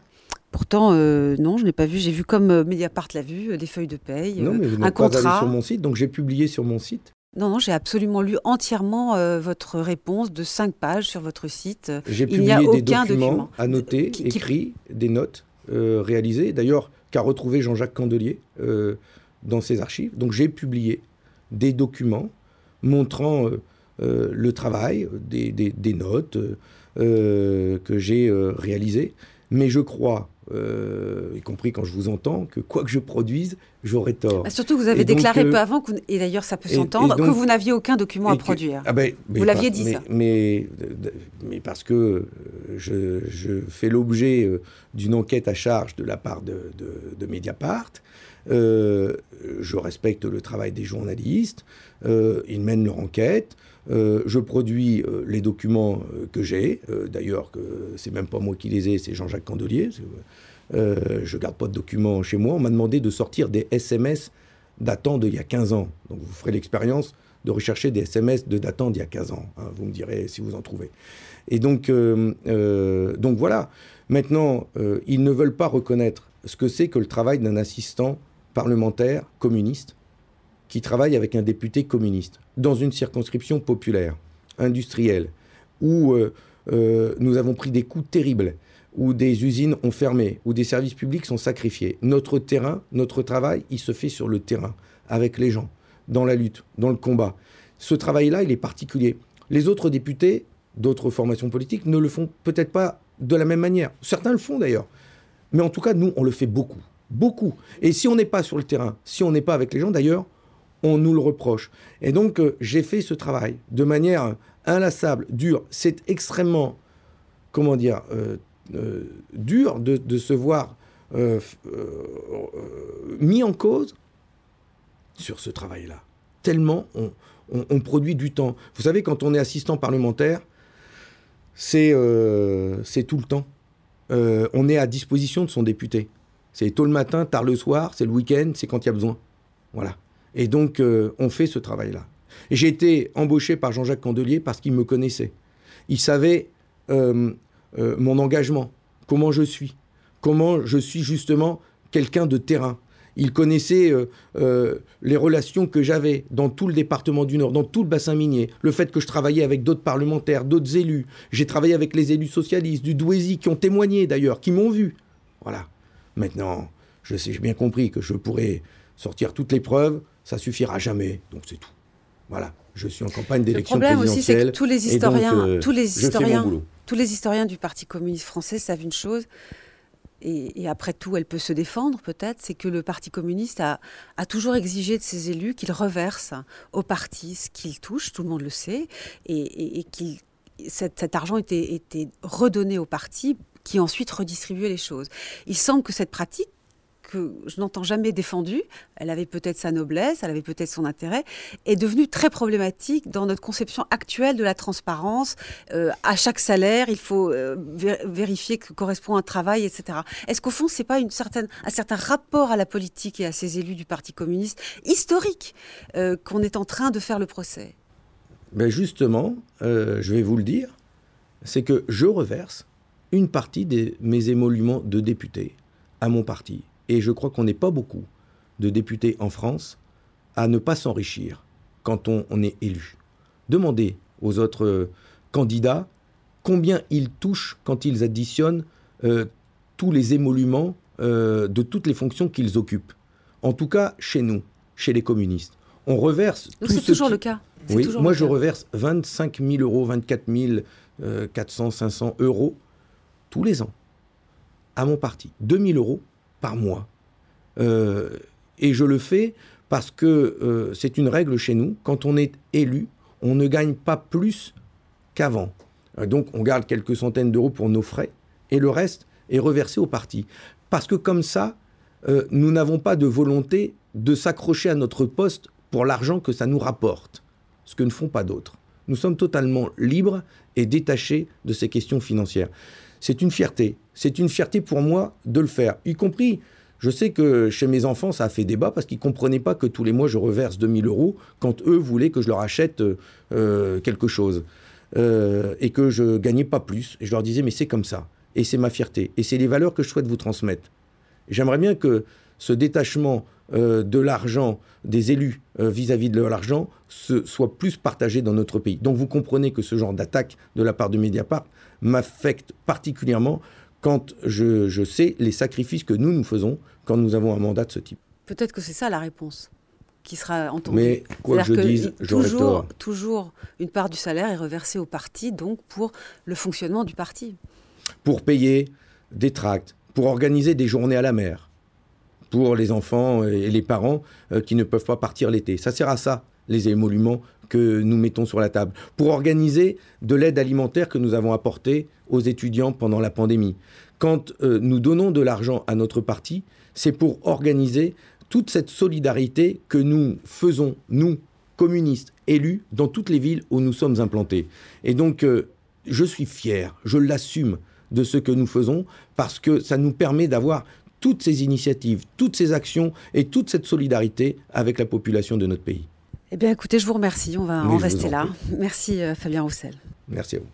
Pourtant, euh, non, je n'ai pas vu. J'ai vu comme euh, Mediapart l'a vu, euh, des feuilles de paye, non, mais vous un contrat. Pas sur mon site, donc j'ai publié sur mon site. Non, non, j'ai absolument lu entièrement votre réponse de cinq pages sur votre site. J'ai publié a des aucun documents document. annotés, écrits, des notes réalisées, d'ailleurs, qu'a retrouvé Jean-Jacques Candelier dans ses archives. Donc j'ai publié des documents montrant le travail, des, des, des notes que j'ai réalisées. Mais je crois euh, y compris quand je vous entends, que quoi que je produise, j'aurai tort. Bah, surtout que vous avez déclaré euh, peu avant, et d'ailleurs ça peut s'entendre, que vous n'aviez aucun document à produire. Ah ben, vous l'aviez dit ça. Mais, mais, parce que euh, je, fais l'objet d'une enquête à charge de la part de, de, Mediapart. je respecte le travail des journalistes. ils mènent leur enquête. Euh, je produis euh, les documents euh, que j'ai. D'ailleurs, que c'est même pas moi qui les ai, c'est Jean-Jacques Candelier. je garde pas de documents chez moi. On m'a demandé de sortir des SMS datant d'il y a 15 ans. Donc vous ferez l'expérience de rechercher des SMS de datant d'il y a 15 ans. Hein. vous me direz si vous en trouvez. Et donc, donc voilà. Maintenant, ils ne veulent pas reconnaître ce que c'est que le travail d'un assistant parlementaire communiste qui travaille avec un député communiste dans une circonscription populaire, industrielle, où euh, euh, nous avons pris des coups terribles, où des usines ont fermé, où des services publics sont sacrifiés. Notre terrain, notre travail, il se fait sur le terrain, avec les gens, dans la lutte, dans le combat. Ce travail-là, il est particulier. Les autres députés d'autres formations politiques ne le font peut-être pas de la même manière. Certains le font d'ailleurs. Mais en tout cas, nous, on le fait beaucoup. Beaucoup. Et si on n'est pas sur le terrain, si on n'est pas avec les gens, d'ailleurs, on nous le reproche. Et donc, euh, j'ai fait ce travail de manière inlassable, dure. C'est extrêmement, comment dire, euh, euh, dur de, se voir mis en cause sur ce travail-là. Tellement on, produit du temps. Vous savez, quand on est assistant parlementaire, c'est tout le temps. on est à disposition de son député. C'est tôt le matin, tard le soir, c'est le week-end, c'est quand il y a besoin. Voilà. Et donc, euh, on fait ce travail-là. J'ai été embauché par Jean-Jacques Candelier parce qu'il me connaissait. Il savait euh, euh, mon engagement, comment je suis, comment je suis justement quelqu'un de terrain. Il connaissait les relations que j'avais dans tout le département du Nord, dans tout le bassin minier, le fait que je travaillais avec d'autres parlementaires, d'autres élus. J'ai travaillé avec les élus socialistes du Douaisis qui ont témoigné d'ailleurs, qui m'ont vu. Voilà. Maintenant, je sais, j'ai bien compris que je pourrais sortir toutes les preuves, ça suffira jamais. Donc c'est tout. Voilà. Je suis en campagne d'élection présidentielle. Le problème aussi, c'est que tous les historiens, euh, tous les historiens, tous les historiens du Parti communiste français savent une chose. Et, après tout, elle peut se défendre peut-être, c'est que le Parti communiste a, a toujours exigé de ses élus qu'ils reversent au parti ce qu'ils touchent, tout le monde le sait, et, et, cet, cet, argent était, était redonné au parti qui ensuite redistribuait les choses. Il semble que cette pratique que je n'entends jamais défendue, elle avait peut-être sa noblesse, elle avait peut-être son intérêt, est devenue très problématique dans notre conception actuelle de la transparence. Euh, à chaque salaire, il faut euh, vérifier que correspond un travail, etc. Est-ce qu'au fond, c'est pas une certaine, un certain rapport à la politique et à ces élus du Parti communiste historique euh, qu'on est en train de faire le procès? Ben Justement, je vais vous le dire, c'est que je reverse une partie de mes émoluments de député à mon parti. Et je crois qu'on n'est pas beaucoup de députés en France à ne pas s'enrichir quand on, est élu. Demandez aux autres euh, candidats combien ils touchent quand ils additionnent euh, tous les émoluments euh, de toutes les fonctions qu'ils occupent. En tout cas, chez nous, chez les communistes. On reverse. c'est toujours le cas. Oui, moi je reverse 25 000 euros, 24 400, 500 euros tous les ans à mon parti. 2000 euros par mois. Euh, et je le fais parce que euh, c'est une règle chez nous. Quand on est élu, on ne gagne pas plus qu'avant. Euh, donc on garde quelques centaines d'euros pour nos frais et le reste est reversé au parti. Parce que comme ça, nous n'avons pas de volonté de s'accrocher à notre poste pour l'argent que ça nous rapporte, ce que ne font pas d'autres. Nous sommes totalement libres et détachés de ces questions financières c'est une fierté. C'est une fierté pour moi de le faire, y compris. Je sais que chez mes enfants, ça a fait débat parce qu'ils ne comprenaient pas que tous les mois, je reverse 2000 euros quand eux voulaient que je leur achète euh, quelque chose. Euh, et que je gagnais pas plus. Et je leur disais, mais c'est comme ça. Et c'est ma fierté. Et c'est les valeurs que je souhaite vous transmettre. J'aimerais bien que ce détachement euh, de l'argent des élus vis-à-vis de l'argent soit plus partagé dans notre pays. Donc vous comprenez que ce genre d'attaque de la part de Mediapart m'affecte particulièrement quand je, sais les sacrifices que nous nous faisons quand nous avons un mandat de ce type. Peut-être que c'est ça la réponse qui sera entendue. Mais quoi que je dise, toujours, toujours une part du salaire est reversée au parti, donc pour le fonctionnement du parti. Pour payer des tracts, pour organiser des journées à la mer, pour les enfants et les parents euh, qui ne peuvent pas partir l'été. Ça sert à ça, les émoluments que nous mettons sur la table, pour organiser de l'aide alimentaire que nous avons apportée aux étudiants pendant la pandémie. Quand euh, nous donnons de l'argent à notre parti, c'est pour organiser toute cette solidarité que nous faisons, nous, communistes, élus, dans toutes les villes où nous sommes implantés. Et donc, euh, je suis fier, je l'assume de ce que nous faisons, parce que ça nous permet d'avoir toutes ces initiatives, toutes ces actions et toute cette solidarité avec la population de notre pays. Eh bien, écoutez, je vous remercie. On va en rester là. Merci, euh, Fabien Roussel. Merci à vous.